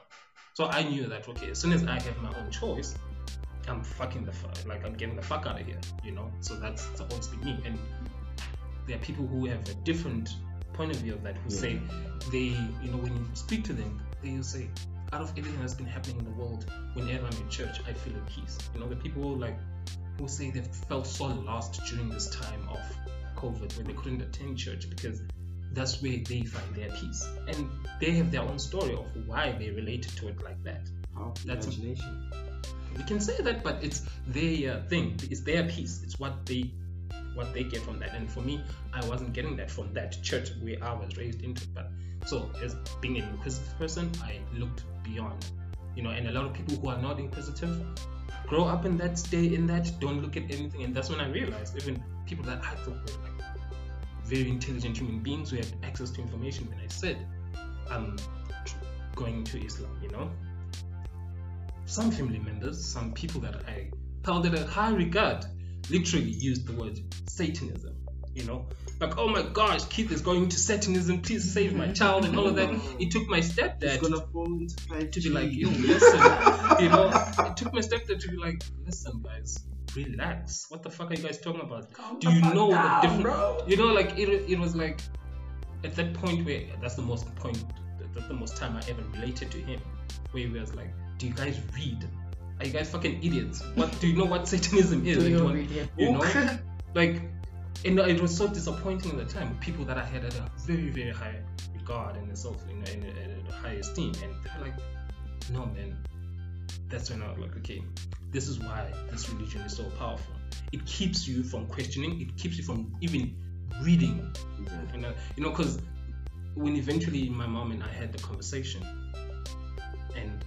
So I knew that okay, as soon as I have my own choice, I'm fucking the fuck like I'm getting the fuck out of here, you know. So that's supposed to be me. And there are people who have a different point of view of that who Yeah. say they, you know, when you speak to them, they will say, out of everything that's been happening in the world, whenever I'm in church, I feel at peace. You know, the people like who say they've felt so lost during this time of COVID when they couldn't attend church because that's where they find their peace. And they have their own story of why they related to it like that. How That's- imagination. We can say that, but it's their uh, thing. It's their peace. It's what they what they get from that. And for me, I wasn't getting that from that church where I was raised into. But so as being an inquisitive person, I looked beyond. You know, and a lot of people who are not inquisitive grow up in that, stay in that, don't look at anything. And that's when I realized even people that I thought were like very intelligent human beings who had access to information when I said, I'm going to Islam, you know. Some family members, some people that I held in a high regard, literally used the word Satanism, you know. Like, oh my gosh, Keith is going to Satanism, please save my child, and all of that. Mm-hmm. It took my stepdad to gonna fall into to be like, yo, listen, you know, it took my stepdad to be like, listen, guys, relax. What the fuck are you guys talking about? Calm Do you the know down, the difference? bro. You know, like it, it was like at that point where that's the most point, that's the most time I ever related to him, where he was like, do you guys read? Are you guys fucking idiots? What do you know what Satanism is? Do Like, you what- your you know, like know, it was so disappointing at the time. People that I had at a very, very high regard and self, you know, in a, in high esteem, and they're like, no, man. That's when I was like, okay, this is why this religion is so powerful. It keeps you from questioning. It keeps you from even reading. And uh, you know, because when eventually my mom and I had the conversation, and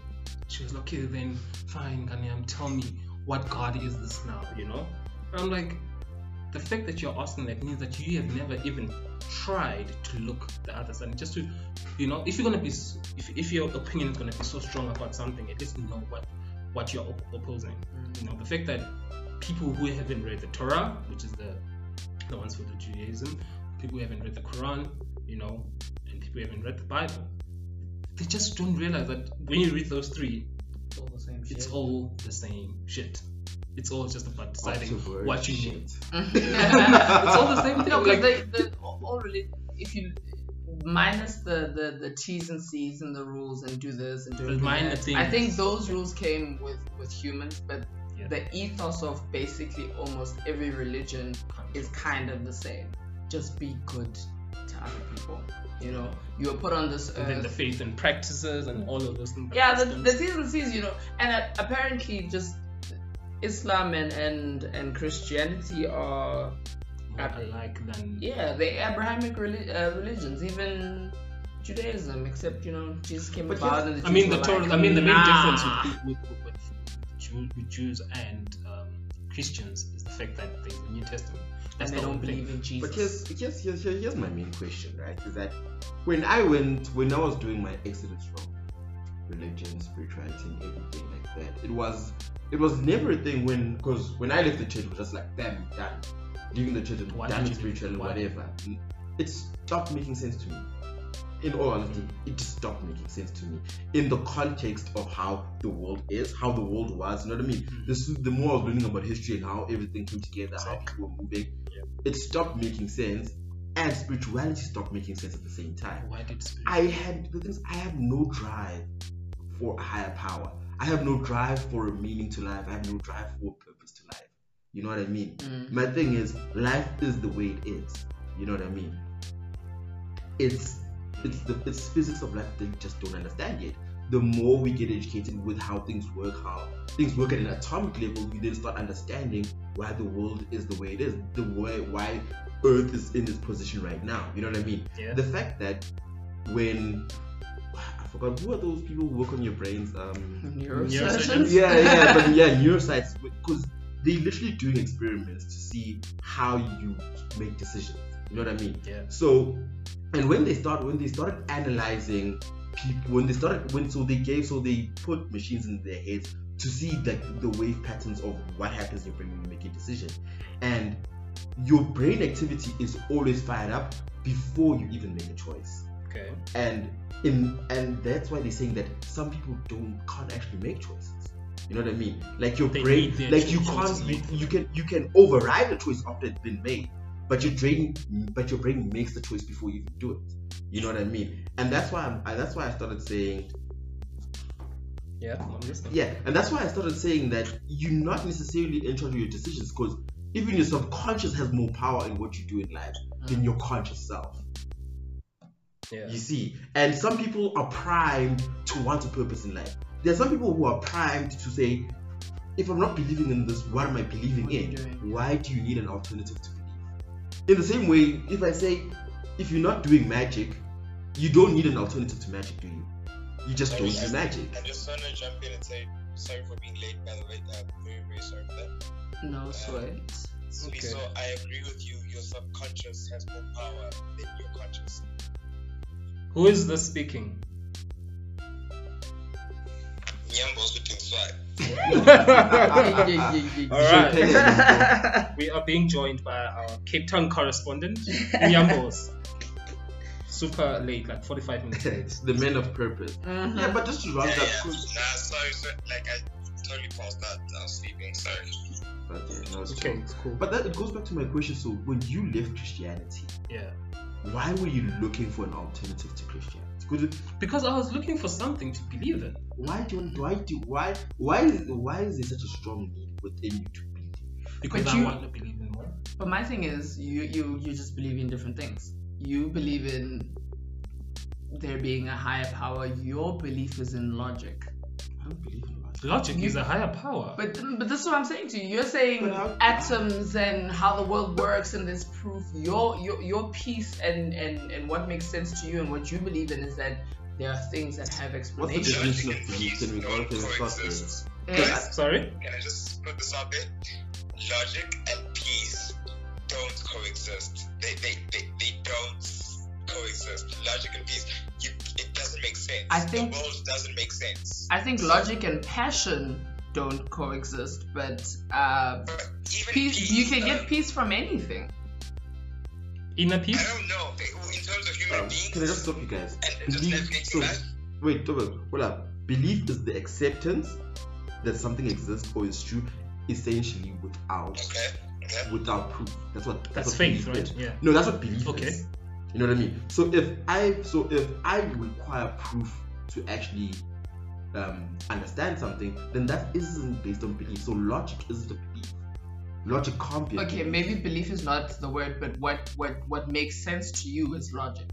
she was like, okay, then fine, Ganyam, tell me what God is this now, you know? And I'm like, the fact that you're asking that means that you have never even tried to look the other side, just to, you know, if you're gonna be, if, if your opinion is gonna be so strong about something, at least know what what you're op- opposing. Mm. You know, the fact that people who haven't read the Torah, which is the the ones for the Judaism, people who haven't read the Quran, you know, and people who haven't read the Bible, they just don't realize that when you read those three, It's all the same shit. All the same shit. It's all just about deciding After what you shit. need. it's all the same thing, No, because like- they, they all all really, if you minus the, the the T's and C's and the rules and do this and do The that, minor I think those rules came with with humans, but Yeah. the ethos of basically almost every religion is kind of the same. Just be good to other people. You know, you were put on this And then the faith and practices and all of those things. Yeah, the, the T's and C's, you know, and uh, apparently just Islam and, and and Christianity are more alike than yeah the Abrahamic uh, religions, even Judaism, except you know Jesus came But about yes, and the Jews I mean the Torah. like, I mean the main nah. difference with, with, with, with, Jew, with Jews and um, Christians is the fact that there's a New Testament. and they the don't believe in Jesus. But here's, here's, here's, here's here's my main question, right? Is that when I went, when I was doing my exodus from religion, spirituality, and everything like that, it was, it was never a thing when, because when I left the church, it was just like, bam, done. Leaving the church and Why done did with you spirituality, whatever. It stopped making sense to me. In all honesty, it just stopped making sense to me in the context of how the world is, how the world was. You know what I mean? Mhm. This is the more I was learning about history and how everything came together, how people were moving. Yeah. It stopped making sense, and spirituality stopped making sense at the same time. Why did? I had the things. I have no drive for a higher power. I have no drive for a meaning to life. I have no drive for a purpose to life. You know what I mean? Mm. My thing is, life is the way it is. You know what I mean? It's it's the it's physics of life that just don't understand yet. The more we get educated with how things work, how things work at an atomic level, we then start understanding why the world is the way it is, the way why Earth is in this position right now. You know what I mean? yeah. The fact that when forgot who are those people who work on your brains, um, Neurosurgeons. yeah, yeah, but yeah, neuroscience because they're literally doing experiments to see how you make decisions. You know what I mean? yeah. So, and when they start, when they started analyzing people, when they started, when so they gave, so they put machines in their heads to see like the wave patterns of what happens in your brain when you make a decision, and your brain activity is always fired up before you even make a choice Okay. and in and that's why they're saying that some people don't can't actually make choices you know what i mean like your They brain like you can't you, you can you can override the choice after it's been made but your brain but your brain makes the choice before you even do it you know what i mean and that's why I'm, I, that's why i started saying Yeah. I'm listening. yeah and that's why i started saying that you're not necessarily in charge of your decisions because even your subconscious has more power in what you do in life than mm. your conscious self Yeah. You see, and some people are primed to want a purpose in life. There are some people who are primed to say, if I'm not believing in this, what am I believing What in? Why do you need an alternative to believe? In the same way, if I say, if you're not doing magic, you don't need an alternative to magic, do you? You just Sorry, don't do magic. I just want to jump in and say sorry for being late. By the way, I'm very very sorry for that. No sweat. Uh, so, Okay. so I agree with you. Your subconscious has more power than your conscious. Who is this speaking? That's why. Yeah, yeah, yeah, yeah. All right. We are being joined by our Cape Town correspondent, Nyambos. Super late, like 45 minutes late. the men of purpose. Mhm. Yeah, but just to round Yeah, up, yeah. 'cause- Nah, sorry, sorry. Like, I totally paused that. I was sleeping. Sorry. Okay, no, it's Okay, cool. it's cool. But that it goes back to my question. So when you left Christianity, Yeah. Why were you looking for an alternative to Christianity? Because Because I was looking for something to believe in. why don't why do why why is why is there such a strong need within you to believe? Because But I you- want to believe in more. But my thing is, you you you just believe in different things. You believe in there being a higher power. Your belief is in logic. I don't believe in logic. Logic You- is a higher power. But but this is what I'm saying to you. You're saying how- atoms and how the world works and this proof. Your your your piece and and and what makes sense to you and what you believe in is that there are things that have explanations. What's the explanation. definition Logic of and belief? peace Can we go to the first coexist. Sorry? Can I just put this out there? Logic and peace don't coexist. They they, they, they don't coexist. Logic and peace, you, it doesn't make sense. I think- the world doesn't make sense. I think logic and passion don't coexist, but uh, But even peace you can uh, get peace from anything. Inner I peace? don't know. In terms of human Um, beings, can I just stop you guys? and, and just So life, wait, Toba, hold up. Belief is the acceptance that something exists or is true, essentially without okay, okay. without proof. That's what That's what faith, right? is. Yeah. No, that's what belief Okay. is. You know what I mean? So if I so if I require proof to actually um, understand something, then that isn't based on belief. So logic isn't a belief. Logic can't be. Okay, belief. maybe belief is not the word, but what what what makes sense to you is logic.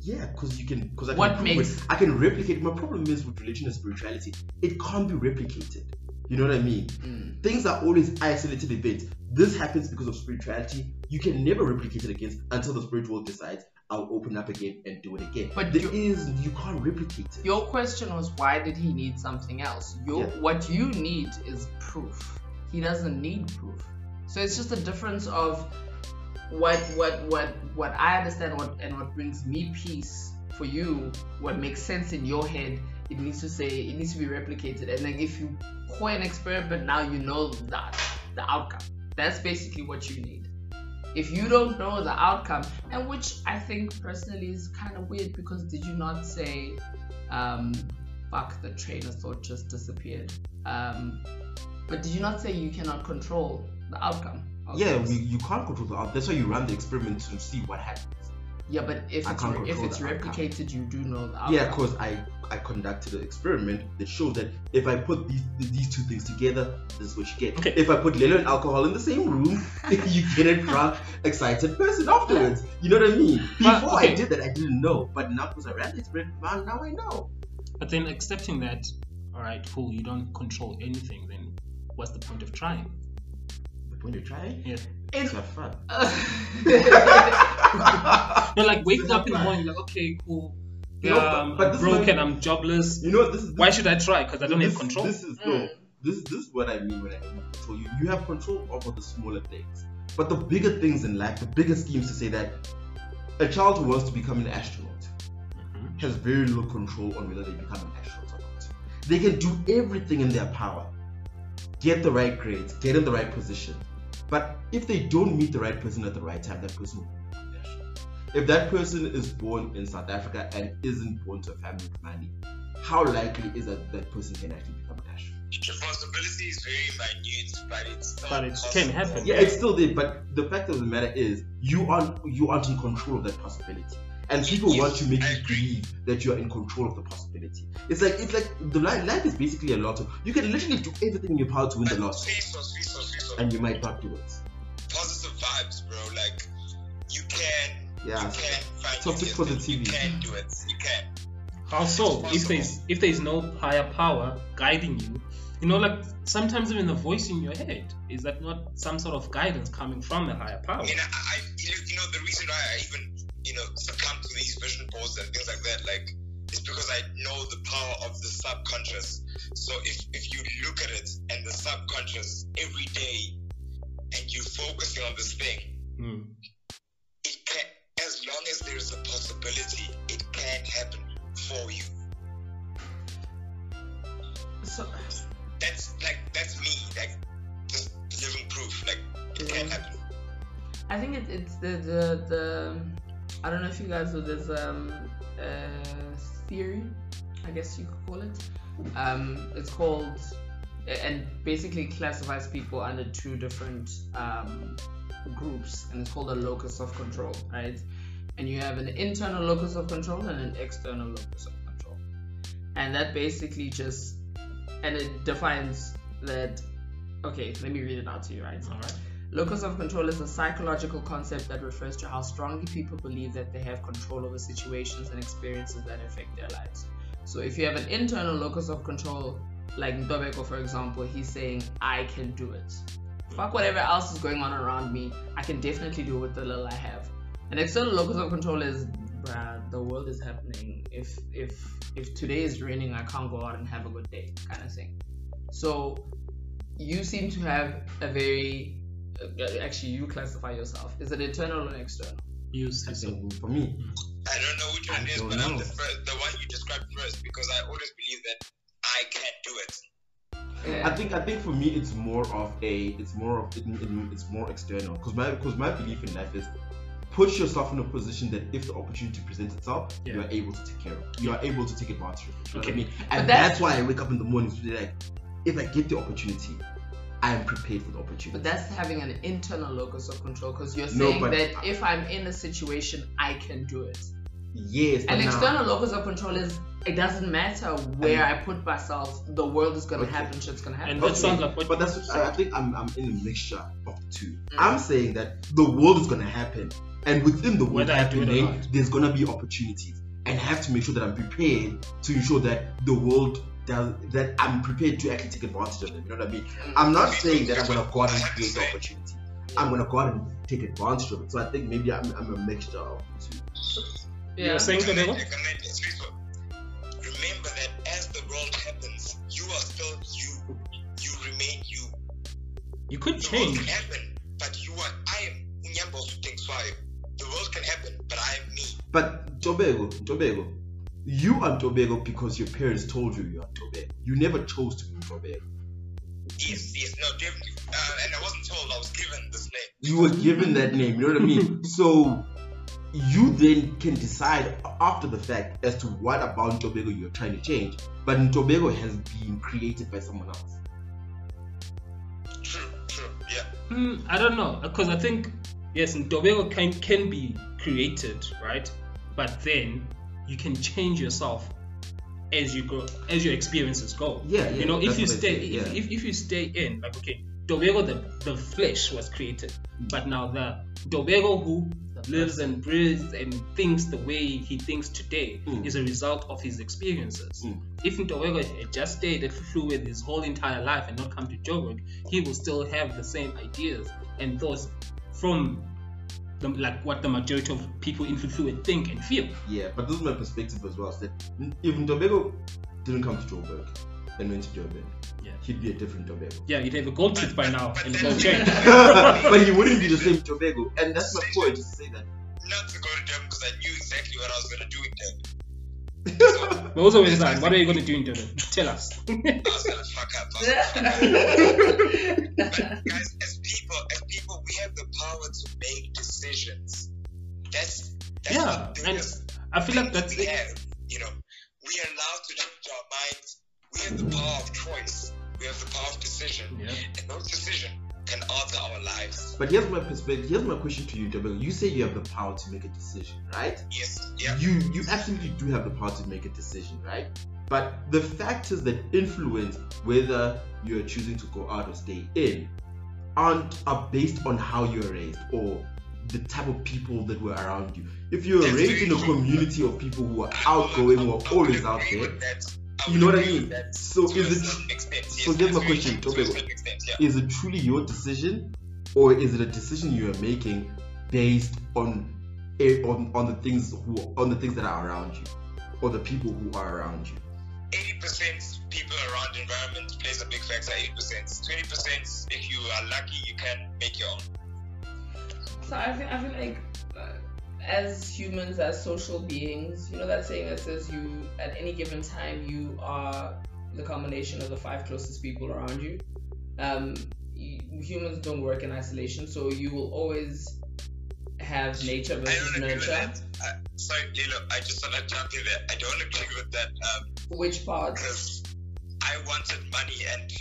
Yeah, because you can. Because I can What prove makes- it. I can replicate. My problem is with religion and spirituality. It can't be replicated. You know what I mean? Mm. Things are always isolated events. This happens because of spirituality. You can never replicate it again until the spirit world decides I'll open up again and do it again. But there you- is you can't replicate it. Your question was why did he need something else? Your Yeah. what you need is proof. He doesn't need proof. So it's just a difference of what what what what I understand what and what brings me peace for you, what makes sense in your head, it needs to say it needs to be replicated. And then if you coin an experiment now you know that the outcome. That's basically what you need. If you don't know the outcome, and which I think personally is kind of weird because did you not say um, fuck the train of thought just disappeared. Um, but did you not say you cannot control the outcome? Yeah, we, you can't control the outcome. That's why you run the experiment to see what happens. yeah, but if I it's re- if it's the outcome. replicated, you do know the outcome. Yeah, because I I conducted an experiment that showed that if I put these these two things together, this is what you get. Okay. If I put Lelo and alcohol in the same room, you get a drunk, excited person afterwards. You know what I mean? Before okay. I did that, I didn't know, but now because I ran the experiment, now I know. But then accepting that, all right, cool, you don't control anything, then what's the point of trying? The point you're trying Yeah. It's- have fun. No, like waking up in the morning, like, okay, cool. You know, Yeah, but- I'm, but I'm this is broke I'm jobless. You know? This is Why should I try? Because I don't this, have control. This is Mm. no. This this is what I mean when I mean control. You you have control over the smaller things, but the bigger things in life, the bigger schemes to say that a child who wants to become an astronaut Mhm. has very little control on whether they become an astronaut or not. They can do everything in their power, get the right grades, get in the right position, but if they don't meet the right person at the right time, that person will become an astronaut. If that person is born in South Africa and isn't born to a family with money, how likely is that that person can actually become an astronaut? Responsibility is very minute, but it's still But it possible. can happen. Yeah, it's still there, but the fact of the matter is, you aren't you aren't in control of that possibility, and people want to make I you agree. believe that you are in control of the possibility. It's like it's like the life, life is basically a lotto. You can literally do everything in your power to win the But lotto, Resource, resource, resource. and you might not do it. Positive vibes, bro. You Yeah. you can find Toxic your You can do it. You can. How so? If there's if there's no higher power guiding you, you know, like sometimes even the voice in your head is that not some sort of guidance coming from a higher power? I mean, I, you know, the reason why I even, you know, succumb to these vision boards and things like that, like, is because I know the power of the subconscious. So if if you look at it and the subconscious every day, and you're focusing on this thing, Hmm. As long as there's a possibility, it can happen for you. So, That's like that's me, like just living proof. Like it can happen. I think it, it's the, the the I don't know if you guys know this um a theory, I guess you could call it. Um, it's called and basically classifies people under two different um, groups, and it's called a locus of control, right? And you have an internal locus of control and an external locus of control, and that basically just and it defines that. Okay, let me read it out to you, right? All right. Locus of control is a psychological concept that refers to how strongly people believe that they have control over situations and experiences that affect their lives. So if you have an internal locus of control, like Ndobeko for example, he's saying, I can do it. Fuck whatever else is going on around me, I can definitely do it with the little I have. An external locus of control is, bruh, the world is happening. If if if today is raining, I can't go out and have a good day, kind of thing. So you seem to have a very uh, actually you classify yourself is it internal or external You I this. think for me, I don't know which one I it is, don't but I'm the first, the one you described first because I always believe that I can't do it. yeah. I think I think for me it's more of a it's more of it, it- it's more external because my because my belief in life is put yourself in a position that if the opportunity presents itself, you're able to take care of. it. You are able to take advantage of it. You know what I Okay. mean? And that's- that's, why I wake up in the morning to be like, if I get the opportunity, I am prepared for the opportunity. but that's having an internal locus of control because you're saying but- that if i'm in a situation i can do it yes, but an now- external locus of control is it doesn't matter where i put myself the world is gonna Okay. happen shit's gonna happen And that Okay, sounds like what But that's I, I think I'm, I'm in a mixture of the two. Mm. I'm saying that the world is gonna happen, and within the world Whether I do it or there's gonna be opportunities, and I have to make sure that I'm prepared to ensure that the world does that I'm prepared to actually take advantage of them. You know what I mean? Mm. I'm not saying that I'm gonna go out and create the opportunity. I'm gonna go out and take advantage of it. So I think maybe I'm, I'm a mixture of the two. yeah You're saying Comment, Ndobeko? comment, it's peaceful. Remember that as the world happens, you are still you. You remain you. You could The world change. can happen, but you are. I am Unyambo Sutengzwayo. The world can happen, but I am me. But Tobago, Tobago, you are Tobago because your parents told you you are Tobago. You never chose to be Tobago. Yes, yes, no, definitely. Uh, and I wasn't told. I was given this name. you were given that name. You know what I mean? So you then can decide after the fact as to what about Tobago you're trying to change. But Tobago has been created by someone else. True, true, yeah. Hmm, I don't know because I think yes, Ndobeko can can be created, right? But then you can change yourself as you go, as your experiences go. Yeah, yeah. you know, if you stay, yeah. if, if you stay in, like okay, Dobego the the flesh was created, but now the Dobego who lives and breathes and thinks the way he thinks today Mm. is a result of his experiences. Mm. If Ndobego had just stayed at Fluid his whole entire life and not come to Joburg, he will still have the same ideas and thoughts from the, like what the majority of people in Fluid think and feel. Yeah, but this is my perspective as well. is that if Tobago didn't come to Joburg and went to Joburg, Yeah. he'd be a different Tobago. Yeah, he'd have a gold tooth by now and the But- gold chain. but he wouldn't be the same Tobago. And that's my point, just to say that. Not to go to Durban because I knew exactly what I was going to do in Durban. But also, Wenzani, what are you going to do in Durban? Tell us. I was going to fuck up. I was gonna fuck up. But guys, as people, as people, we have the power to make decisions. That's that's Yeah, the and I feel like that's we it. have. You know, we are allowed to change our minds. We have the power of choice. We have the power of decision, Yeah. and those decisions alter our lives. But here's my perspective. Here's my question to you, Tobago. You say you have the power to make a decision, right? Yes, yeah. you you absolutely do have the power to make a decision, right? But the factors that influence whether you are choosing to go out or stay in aren't are based on how you were raised or the type of people that were around you. If you were That's raised in a community of people who are outgoing, who are always out there. You know what I mean? So is it extent, yes, so here's my question, true, to a okay. extent, yeah. is it truly your decision or is it a decision you are making based on eh, on on the things who on the things that are around you or the people who are around you? 80% people around environment plays a big factor. 80%. 20% if you are lucky, you can make your own. So I feel, I feel like uh, as humans, as social beings, you know that saying that says you at any given time you are the combination of the five closest people around you. Um, humans don't work in isolation, so you will always have nature I versus don't agree with nurture. Uh, sorry, Lilo, I just thought I'd jump in there. I don't agree with that um, Which part? because I wanted money and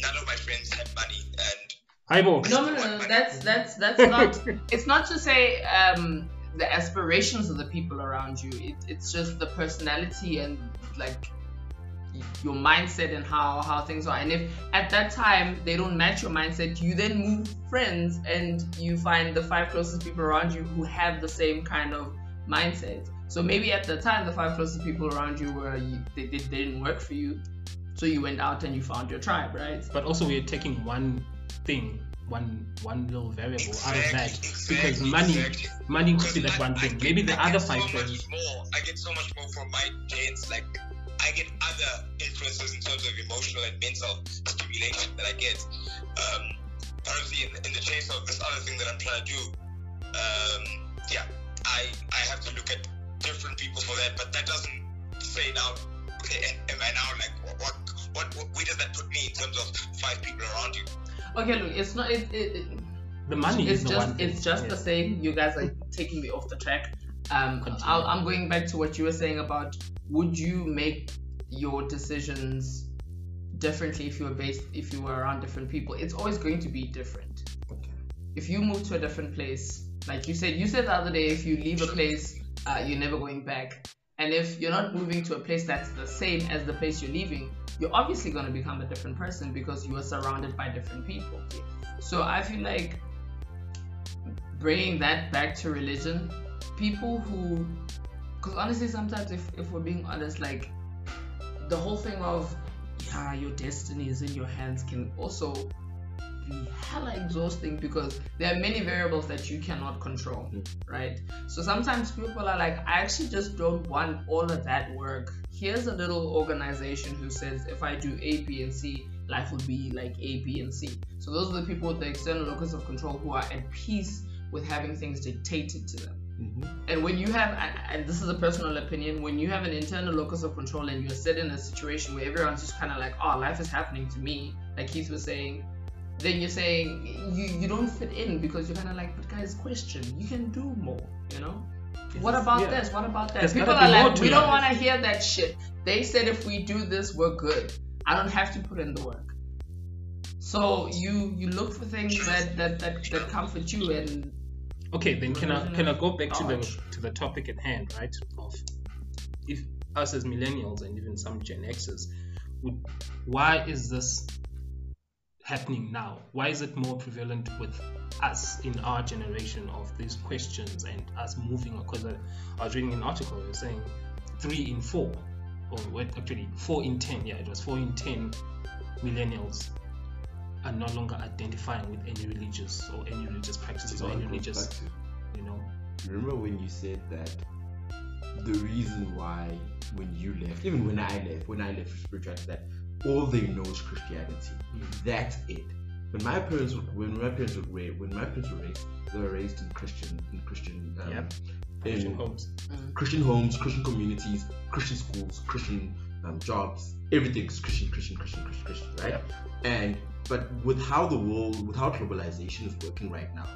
none of my friends had money. And Bo. No, no, no, no. That's that's that's not. It's not to say um, the aspirations of the people around you. It, it's just the personality and like your mindset and how how things are. And if at that time they don't match your mindset, you then move friends and you find the five closest people around you who have the same kind of mindset. So maybe at the time the five closest people around you were you, they, they, they didn't work for you, so you went out and you found your tribe, right? But also, we're taking one thing, one one little variable out of that Exactly, because money, exactly. money could be that one thing. get- Maybe the I other five so things. more. I get so much more from my dates. Like I get other influences in terms of emotional and mental stimulation that I get. Um, obviously, in, in the chase of this other thing that I'm trying to do, um, yeah, I I have to look at different people for that. But that doesn't say now. Okay, am I now like what, what what what where does that put me in terms of five people around you? Okay, look, it's not. It, it, it, The money it's just it's just the same. You guys are taking me off the track. Um, I'll, I'm going back to what you were saying about would you make your decisions differently if you were based if you were around different people? It's always going to be different. Okay. If you move to a different place, like you said, you said the other day, if you leave a place, uh, you're never going back. And if you're not moving to a place that's the same as the place you're leaving, you're obviously going to become a different person because you are surrounded by different people. So I feel like bringing that back to religion, people who, because honestly, sometimes if, if we're being honest, like the whole thing of, yeah, your destiny is in your hands can also be hella exhausting because there are many variables that you cannot control, Mm. right? So sometimes people are like, I actually just don't want all of that work. Here's a little organization who says if I do A, B, and C, life will be like A, B, and C. So those are the people with the external locus of control who are at peace with having things dictated to them. Mhm. And when you have, and- and this is a personal opinion, when you have an internal locus of control and you're set in a situation where everyone's just kind of like, oh, life is happening to me, like Keith was saying, then you're saying you, you don't fit in because you're kind of like, but guys, question, you can do more, you know? What about Yeah. this? What about that? There's People are like, we don't want to hear that shit. They said if we do this, we're good. I don't have to put in the work. So you you look for things that that that, that comfort you and Okay, then can I can I go back to the to the topic at hand, right? Of if us as millennials and even some Gen Xers, would, why is this happening now? Why is it more prevalent with us in our generation of these questions and us moving? Because I, I was reading an article saying three in four, or what actually four in ten, yeah, it was four in ten millennials are no longer identifying with any religious or any religious practices or any religious, to- you know. Remember when you said that the reason why when you left, even when I left, when I left spirituality, that all they know is Christianity. That's it. When my parents were when my parents were raised, when my parents were raised, they were raised in Christian in Christian um, Yep. in Christian homes. Christian homes, Christian communities, Christian schools, Christian um, jobs. Everything's Christian, Christian, Christian, Christian, Christian, right? Yep. And but with how the world, with how globalization is working right now,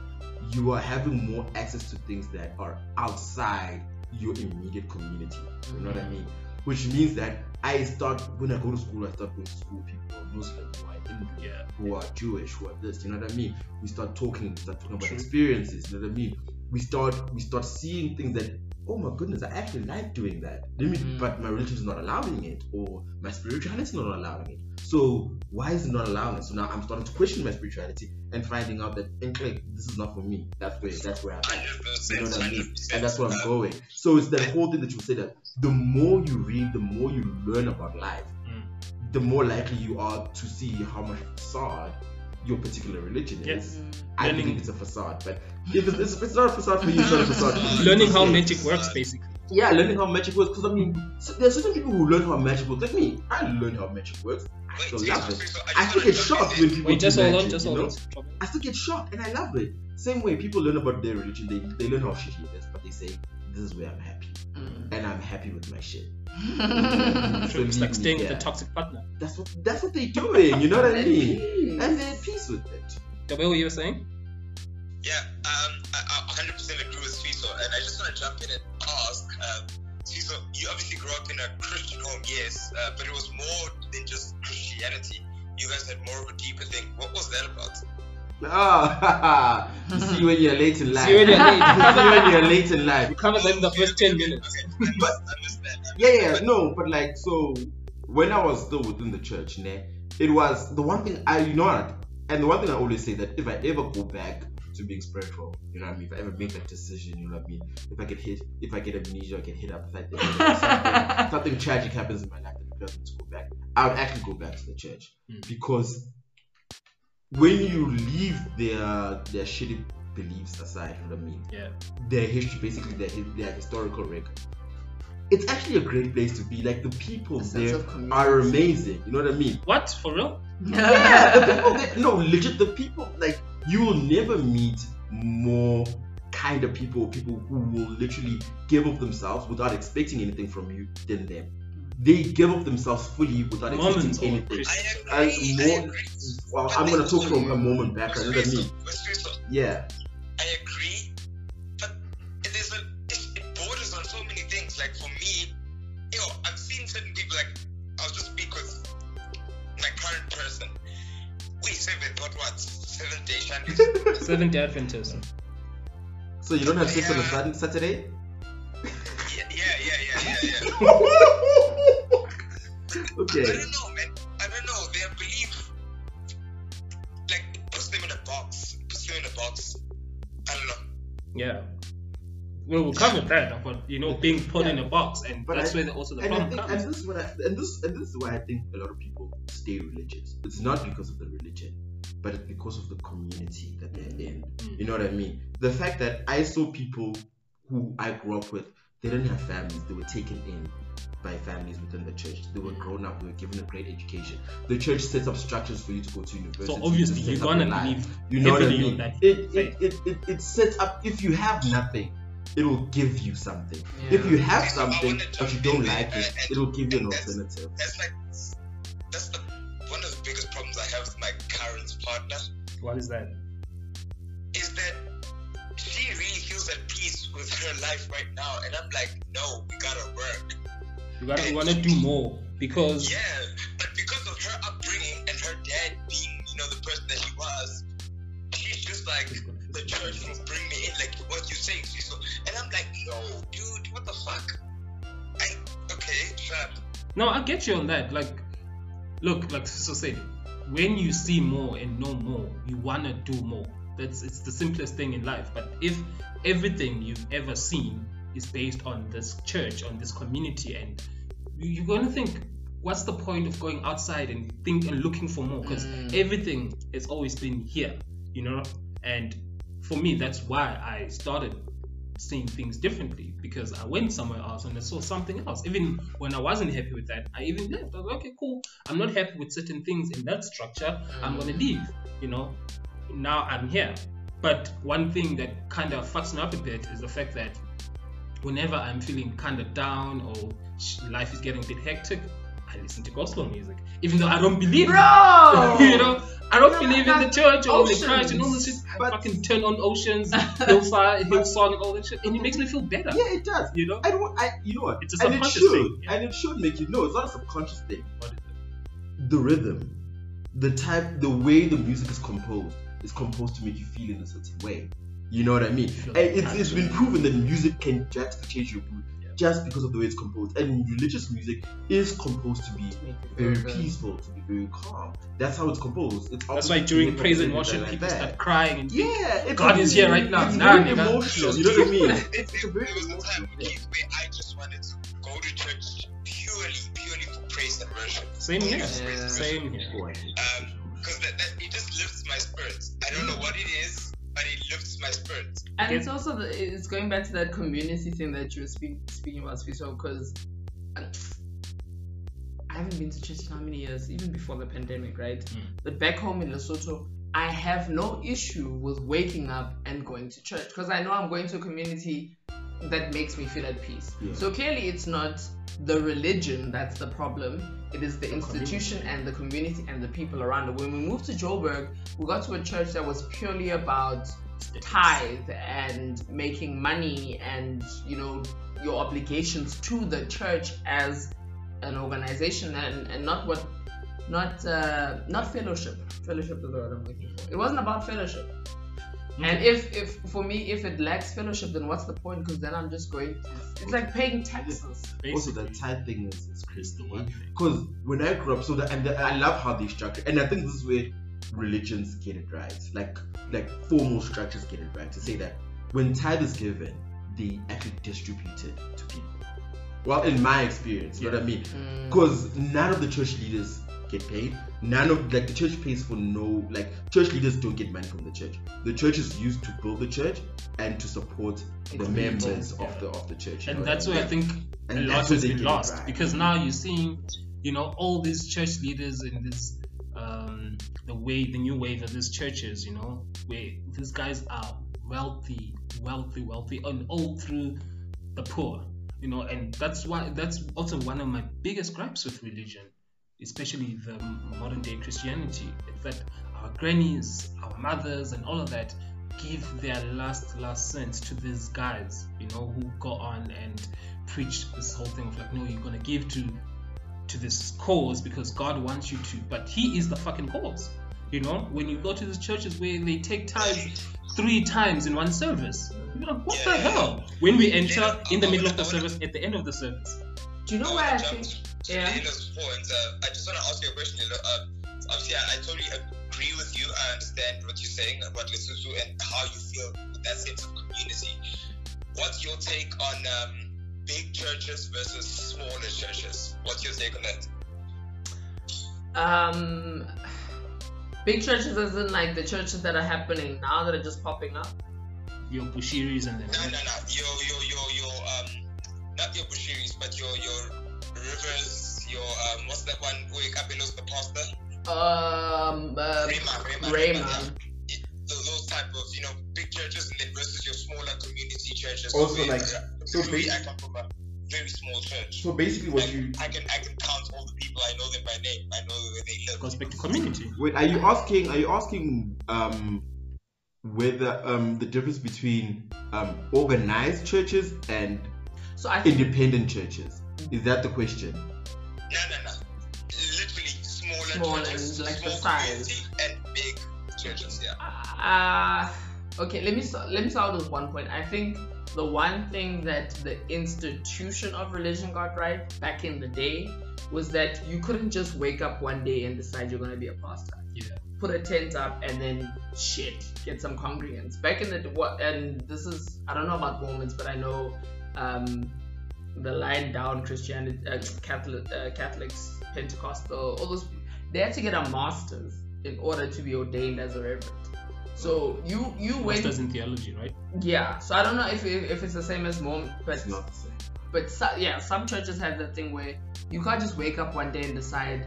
you are having more access to things that are outside your immediate community. You know what I mean? Which means that I start when I go to school, I start going to school people who are Muslim, who are Hindu, Yeah. who are Jewish, who are this. You know what I mean? We start talking, we start talking about True. experiences. You know what I mean? We start we start seeing things that oh my goodness, I actually like doing that. Let me, Mm. but my religion is not allowing it, or my spirituality is not allowing it. So why is it not allowing it? So now I'm starting to question my spirituality and finding out that in click this is not for me. That's where that's where I'm at. You know what I mean? And that's where I'm going. So it's that whole thing that you say that the more you read, the more you learn about life, Mm. the more likely you are to see how much facade your particular religion is. Yes. I Learning- think it's a facade, but if it's, if it's not a facade for you, it's not a facade. for you. Learning how Yeah. magic works, basically. Yeah, learning how magic works. Because I mean, so, there's certain people who learn how magic works. Like me, I learned how magic works. I Wait, still wait, love it. I I just still get shocked when there. people Wait, just do hold on, just you hold on. I still get shocked and I love it. Same way people learn about their religion, they, they learn how shitty it is, but they say this is where I'm happy, Mm. and I'm happy with my shit. Sure, it's like me staying with a toxic partner. That's what that's what they're doing. You know what I mean? peace. And they're at peace with it. The way you were saying? Yeah, um, I, I 100% agree with Fiso, and I just want to jump in and ask, um, Fiso, you obviously grew up in a Christian home, yes, uh, but it was more than just Christianity. You guys had more of a deeper thing. What was that about? Ah, you see when you're late in life. See when you're late. You see when you're late in life. You covered that in the first 10 minutes. Okay, I missed, I missed that. I Yeah, yeah, no, but like, so when I was still within the church, ne, it was the one thing I, you know what, and the one thing I always say that if I ever go back to being spiritual, you know what I mean, if I ever make that decision, you know what I mean, if I get hit, if I get amnesia, I get hit up, if I think something, something tragic happens in my life that requires me to go back, I would actually go back to the church Mm. because when you leave their their shitty beliefs aside, you know what I mean, Yeah. their history, basically their their historical record. It's actually a great place to be. Like the people A sense there are amazing. You know what I mean? What? For real? Yeah, the people there, no, legit. The people like you will never meet more kind of people, people who will literally give of themselves without expecting anything from you than them. They give up themselves fully without Mormons expecting anything. Christians? I agree. I- I more- agree. Well, But I'm gonna talk also- from a moment back. You know what I mean? Yeah. I agree, but it is it, it borders on so many things. Like for me, you know, I've seen certain people. Like I'll just speak with my current person. We seventh, what what seventh day Shandy. Seventh day Adventist. So you don't have sex on a Saturday- Saturday? yeah, yeah, yeah, yeah, yeah, yeah. I don't know, man. I don't know. Their belief, like, it puts them in a box. It puts them in a box. I don't know. Yeah. Well, we'll cover that, but you know, being put in a box, and But that's I- where the, also the and I problem think, comes. and this is what I, and this and this is why I think a lot of people stay religious. It's not because of the religion, but it's because of the community that they're in. Mm. You know what I mean? The fact that I saw people who I grew up with, they didn't have families. They were taken in by families within the church. They were grown up. They were given a great education. The church sets up structures for you to go to university. So obviously, you're gonna believe You know what I heavily mean? that It, it, it, it, it sets up, if you have nothing, it will give you something. Yeah. If you have I something wanna but you don't like it, it will give you an and that's- alternative. That's like, that's the one of the biggest problems I have with my current partner. What is that? is that she really feels at peace with her life right now, and I'm like, no, we gotta work. You gotta you wanna do more because Yeah, but because of her upbringing and her dad being, you know, the person that he was, she's just like, the church will bring me in, like what you say, so, and I'm like, no, dude, what the fuck? I okay, sure. No, I get you on that. Like, look, like so said, when you see more and know more, you wanna do more. That's it's the simplest thing in life. But if everything you've ever seen is based on this church, on this community, and you- you're gonna think, what's the point of going outside and think and looking for more? Because Mm. everything has always been here, you know. And for me, that's why I started seeing things differently because I went somewhere else and I saw something else. Even when I wasn't happy with that, I even left. I was like, okay, cool. I'm not happy with certain things in that structure. I'm gonna leave. You know. Now I'm here. But one thing that kind of fucks me up a bit is the fact that whenever I'm feeling kind of down or life is getting a bit hectic, I listen to gospel music, even though I don't believe. Bro! you know, I don't You believe in the church or the Oceans. Christ and all this shit. I fucking turn on Oceans, Hillside, Hillsong, and all that shit, and it makes me feel better. Yeah, it does. You know, I don't. I. You know what? It's a and it subconscious should. thing, yeah. And it should make you know. It's not a subconscious thing. What is it? The rhythm, the type, the way the music is composed is composed to make you feel in a certain way. You know what I mean? Feel And it's, it's been proven that music can drastically change your mood Yeah. just because of the way it's composed. And religious music is composed to be very peaceful, to be very calm. That's how it's composed. It's That's why during praise and worship, like people that. start crying and Yeah, it's God is here right now. It's Nah, very nigga. emotional. You know what I mean? There, It's, it's there was a time emotional thing. Keith, where I just wanted to go to church purely, purely for praise and worship. Same here. for praise and Yeah. Same here. I hate Um, because that, that it just lifts my spirits. I don't know what it is, but it lifts my spirits. And it's also the, it's going back to that community thing that you were speak, speaking about, Fiso, because I haven't been to church in how many years, even before the pandemic, right? Mm. But back home in Lesotho, I have no issue with waking up and going to church because I know I'm going to a community that makes me feel at peace. Yeah. So clearly, it's not the religion that's the problem. It is the, The institution and the community and the people around it. When we moved to Joburg, we got to a church that was purely about tithe and making money and you know your obligations to the church as an organization and, and not what not uh, not fellowship fellowship is the word i'm looking for it wasn't about fellowship and if if for me if it lacks fellowship then what's the point because then i'm just going to, it's like paying taxes Also, the tithe thing is, is crazy. the one thing. Because when I grew up, so the, and the, I love how they structure, and I think this is where religions get it right. Like like formal structures get it right to say that when tithe is given, they actually distribute it to people. Well, in my experience, you know what I mean? Mm. Because none of the church leaders get paid. None of like the church pays for no like church leaders don't get money from the church. The church is used to build the church and to support the members people, of the of the church. and that's where I think And a lot has been lost right. because now you're seeing, you know, all these church leaders in this, um, the way, the new wave of these churches, you know, where these guys are wealthy, wealthy, wealthy, and all through the poor, you know, and that's why that's also one of my biggest gripes with religion, especially the modern day Christianity, is that our grannies, our mothers, and all of that give their last last cents to these guys, you know, who go on and preach this whole thing of like, no, you're gonna give to to this cause because God wants you to, but He is the fucking cause. You know, when you go to these churches where they take tithes three times in one service, you're like, what the Yeah. hell? When we enter in the middle of the service, at the end of the service, do you know I why i wanna think yeah. Leila's point. Uh, I just want to ask you a question, Leila. Uh, obviously, I, I totally agree with you. I understand what you're saying about Lesotho and how you feel with that sense of community. What's your take on um, big churches versus smaller churches? What's your take on that? um big churches as in like the churches that are happening now that are just popping up your bushiris and No, no, no. Your, your, your, your, um, not your Bushiris, but your, your rivers, your, um, what's that one? Where Kabelo's the pastor? um uh, Rhema, Rhema, Rhema. yeah. It- those, those type of, you know, big churches and then versus your smaller community churches. Also, Where- like, so for I come from a very small church. So basically, what Like, you I can I can count all the people. I know them by name. I know where they live. goes back to community. wait, are you asking? Are you asking um whether um the difference between um organized churches and so i think independent churches? Is that the question? No, no, no. Literally smaller Small churches, and, like, the small size. and big churches. Yeah. Uh, okay, let me st- let me start with one point. I think the one thing that the institution of religion got right back in the day was that you couldn't just wake up one day and decide you're gonna be a pastor. Yeah. Put a tent up and then shit, get some congregants. Back in the what? And this is I don't know about Mormons, but I know um, the line down Christianity, uh, Catholic, uh, Catholics, Pentecostal, all those. They had to get a master's in order to be ordained as a reverend. So you you went Masters in theology, right? yeah. So I don't know if if it's the same as Mormon, but It's not the same. but so, yeah, some churches have that thing where you can't just wake up one day and decide,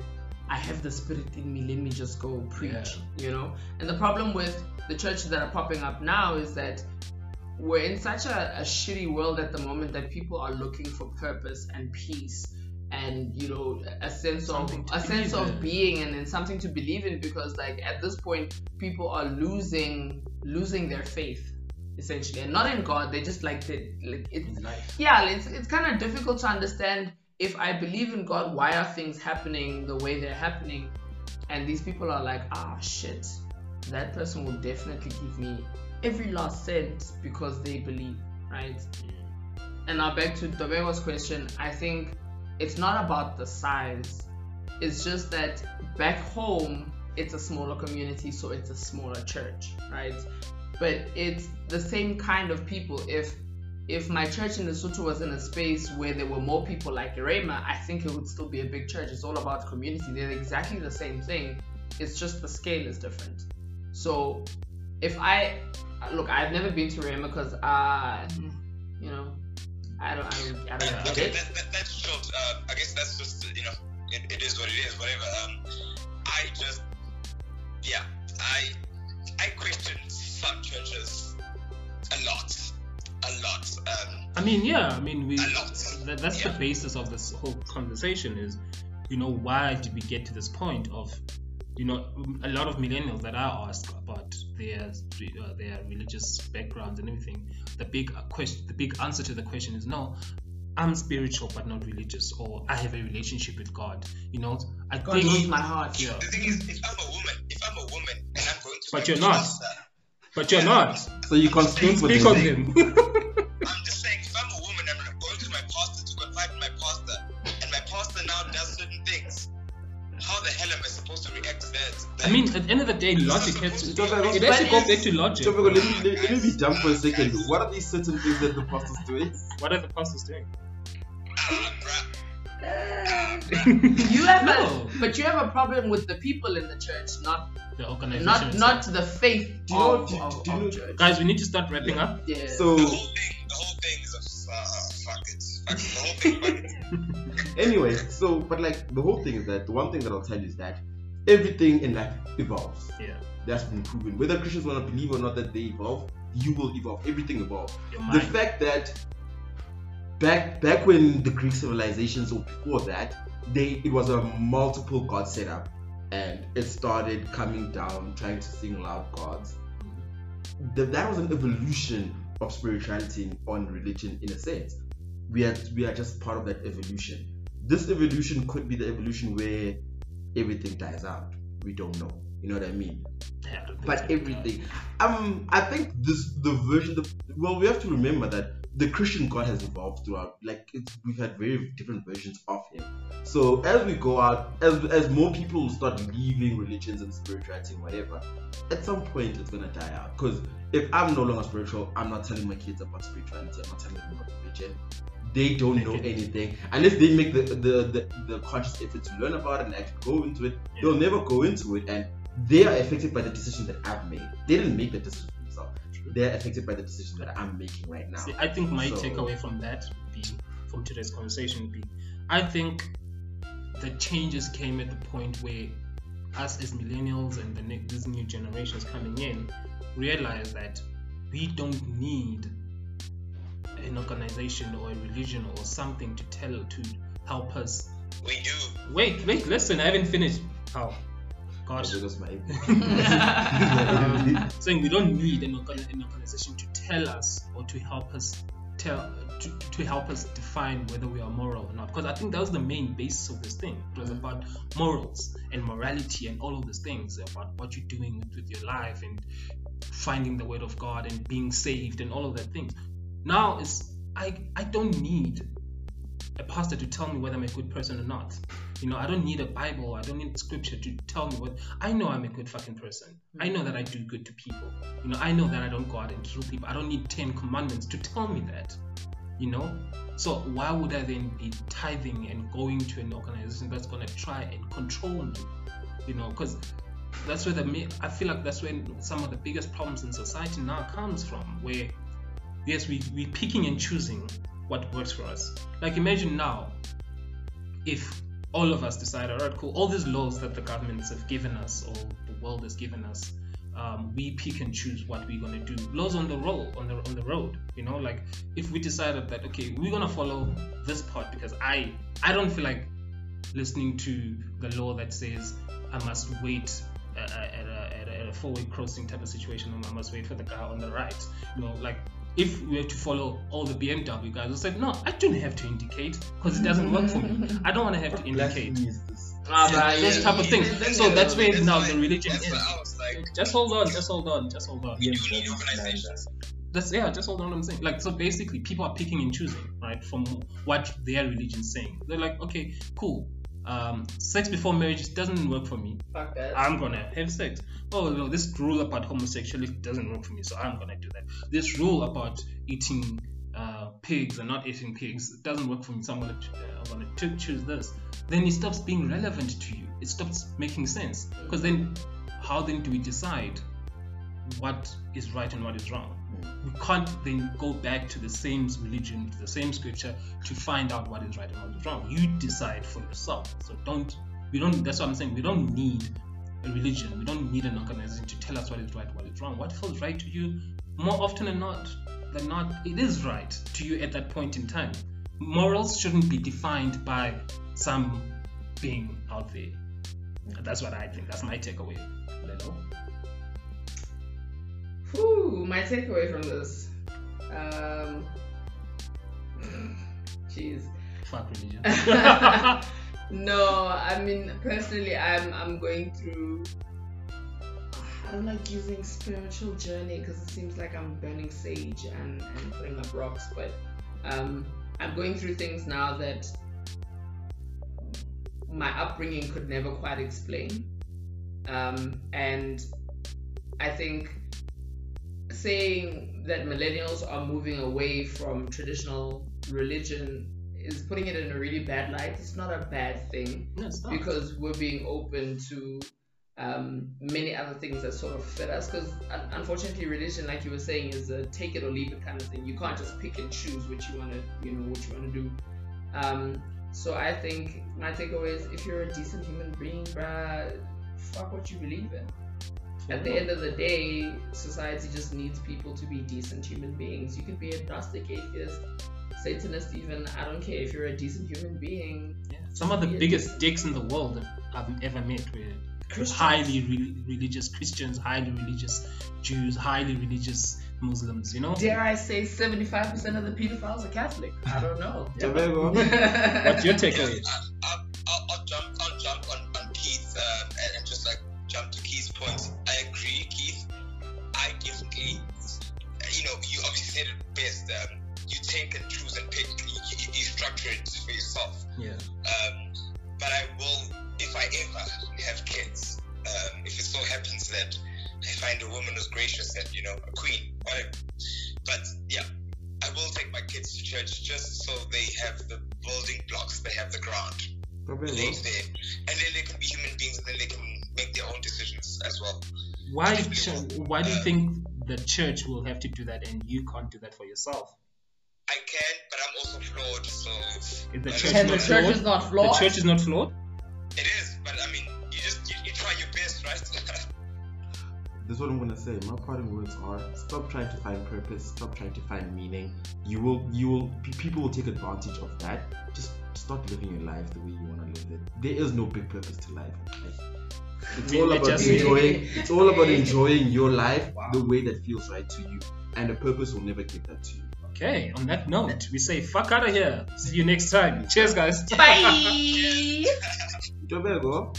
I have the spirit in me, let me just go preach, you know? And the problem with the churches that are popping up now is that we're in such a, a shitty world at the moment that people are looking for purpose and peace and you know a sense Something of a sense believe of being and, and something to believe in because like at this point people are losing losing their faith essentially. And not in god they just like they like it's life. yeah it's, it's kind of difficult to understand if i believe in god why are things happening the way they're happening? And these people are like ah shit. That person will definitely give me every last cent because they believe right mm. and now back to Tebogo's question i think it's not about the size it's just that back home it's a smaller community so it's a smaller church right but it's the same kind of people if if my church in Lesotho was in a space where there were more people like Irema, I think it would still be a big church. It's all about community. They're exactly the same thing. It's just the scale is different. So if I look, I've never been to Irema because uh you know I don't I don't, I don't Uh, get okay, it. that, that, that's true. Uh, I guess that's just you know, it, it is what it is. Whatever. Um, I just, yeah, I, I question some churches a lot. a lot. Um, I mean, yeah, I mean, we. A lot. That, that's Yeah. the basis of this whole conversation. Is, you know, why did we get to this point of, you know, a lot of millennials that I ask about their uh, their religious backgrounds and everything. The big uh, question, the big answer to the question is no. I'm spiritual but not religious, or I have a relationship with God. You know, I God think. knows my heart. Yeah, the thing is, if I'm a woman, if I'm a woman and I'm going to, But you're not. pastor, but you're not. So you constrain what Speak they on say. him. how the hell am I supposed to react to that? I mean, at the end of the day, logic has to. It has to go back to logic. So, let, me, let, let me be dumb for a second. What are these certain things that the pastor's doing? What are the pastors doing? Ah, bruh. You have No. a, but you have a problem with the people in the church, not The organization. not not the faith Do you know- of, do you- of, you of know- church. Guys, we need to start wrapping up. yeah. So, The whole thing, the whole thing is a uh, fuck it, fuck it. The whole thing, fuck it. anyway, so, but like, the whole thing is that the one thing that I'll tell you is that everything in life evolves. Yeah. That's been proven. Whether Christians want to believe or not that they evolve, you will evolve. Everything evolves. The fact that back back when the Greek civilizations or before that, they it was a multiple god setup, and it started coming down, trying to single out gods. Th- that was an evolution of spirituality on religion in a sense. We are we are just part of that evolution. This evolution could be the evolution where everything dies out. We don't know. You know what I mean? Yeah, but everything. Um, I think this the version. The, well, we have to remember that the Christian God has evolved throughout. Like we've had very different versions of Him. So as we go out, as as more people start leaving religions and spirituality and whatever, at some point it's gonna die out. Because if I'm no longer spiritual, I'm not telling my kids about spirituality. I'm not telling them about religion. They don't know anything unless they make the, the the the conscious effort to learn about it and actually go into it. Yeah. They'll never go into it, and they are affected by the decision that I've made. They didn't make the decision themselves. They're affected by the decision that I'm making right now. See, I think my So- takeaway from that be, from today's conversation would be, I think the changes came at the point where us as millennials and the these new generations coming in realize that we don't need an organization or a religion or something to tell to help us. We do. Wait, wait, listen, I haven't finished. How? Gosh. Because my um, saying we don't need an, organ- an organization to tell us or to help us tell to, to help us define whether we are moral or not because i think that was the main basis of this thing it was about morals and morality and all of these things about what you're doing with, with your life and finding the word of god and being saved and all of that things now it's i i don't need a pastor to tell me whether i'm a good person or not you know, I don't need a Bible. I don't need scripture to tell me what. I know I'm a good fucking person. I know that I do good to people. You know, I know that I don't go out and kill people. I don't need ten commandments to tell me that. You know, so why would I then be tithing and going to an organization that's gonna try and control me? You know, because that's where the I feel like that's when some of the biggest problems in society now comes from. Where yes, we we picking and choosing what works for us. Like imagine now, if all of us decide, all right, cool, all these laws that the governments have given us or the world has given us, um, we pick and choose what we're gonna do. Laws on the road, on the on the road, you know, like if we decided that okay, we're gonna follow this part because I I don't feel like listening to the law that says I must wait at a, at a, at a, at a four-way crossing type of situation, I must wait for the guy on the right, you know, like if we have to follow all the BMW guys, I said, no, I don't have to indicate because it doesn't work for me. I don't want to have to indicate. Blasphemy is this? Ah, Yeah, but those yeah, type of yeah, things. So yeah, that's where That's now why- the religion is. why I was like, Just hold on, just hold on, just hold on. we do organizations. That's yeah, just hold on. I'm saying, like, so basically, people are picking and choosing, right, from what their religion's saying. They're like, okay, cool. Um, sex before marriage doesn't work for me. Fuck that. I'm gonna have sex. Oh no, this rule about homosexuality doesn't work for me, so I'm gonna do that. This rule about eating uh, pigs and not eating pigs doesn't work for me, so I'm gonna, uh, I'm gonna to choose this. Then it stops being relevant to you. It stops making sense. Because then, how then do we decide what is right and what is wrong? We can't then go back to the same religion, to the same scripture to find out what is right and what is wrong. You decide for yourself. So don't we don't that's what I'm saying. We don't need a religion. We don't need an organization to tell us what is right, what is wrong. What feels right to you, more often than not, they're not. It is right to you at that point in time. Morals shouldn't be defined by some being out there. That's what I think. That's my takeaway. Whew, my takeaway from this. Um, jeez. Fuck religion. no, I mean personally, I'm I'm going through. I don't like using spiritual journey because it seems like I'm burning sage and, and putting up rocks, but um, I'm going through things now that my upbringing could never quite explain. Um, and I think saying that millennials are moving away from traditional religion is putting it in a really bad light. It's not a bad thing No, because we're being open to um, many other things that sort of fit us. Because un- unfortunately, religion, like you were saying, is a take it or leave it kind of thing. You can't just pick and choose what you want to, you know, what you want to do. Um, so I think my takeaway is if you're a decent human being, bruh, fuck what you believe in. At the end of the day, society just needs people to be decent human beings. You could be a Gnostic atheist, Satanist, even. I don't care. If you're a decent human being, Yeah. Some of the biggest dicks in the world I've ever met were Christians. highly re- religious Christians, highly religious Jews, highly religious Muslims. You know. Dare I say 75% of the pedophiles are Catholic? I don't know. Tobago. What's your takeaway? I'll, and you know a queen, whatever. But yeah, I will take my kids to church just so they have the building blocks, they have the ground oh, Tobago. laid there, and then they can be human beings, and then they can make their own decisions as well. Why? ch- Why do you uh, think the church will have to do that and you can't do that for yourself? I can, but I'm also flawed, so Is the church and the not church flawed? is not The church is not flawed. This is what I'm gonna say. My parting words are: stop trying to find purpose. Stop trying to find meaning. You will, you will. pe- People will take advantage of that. Just start living your life the way you wanna live it. There is no big purpose to life. Like, it's all about enjoying. It's all about enjoying your life the way that feels right to you, and a purpose will never give that to you. Okay. On that note, we say fuck out of here. See you next time. Cheers, guys. Bye. Tobago.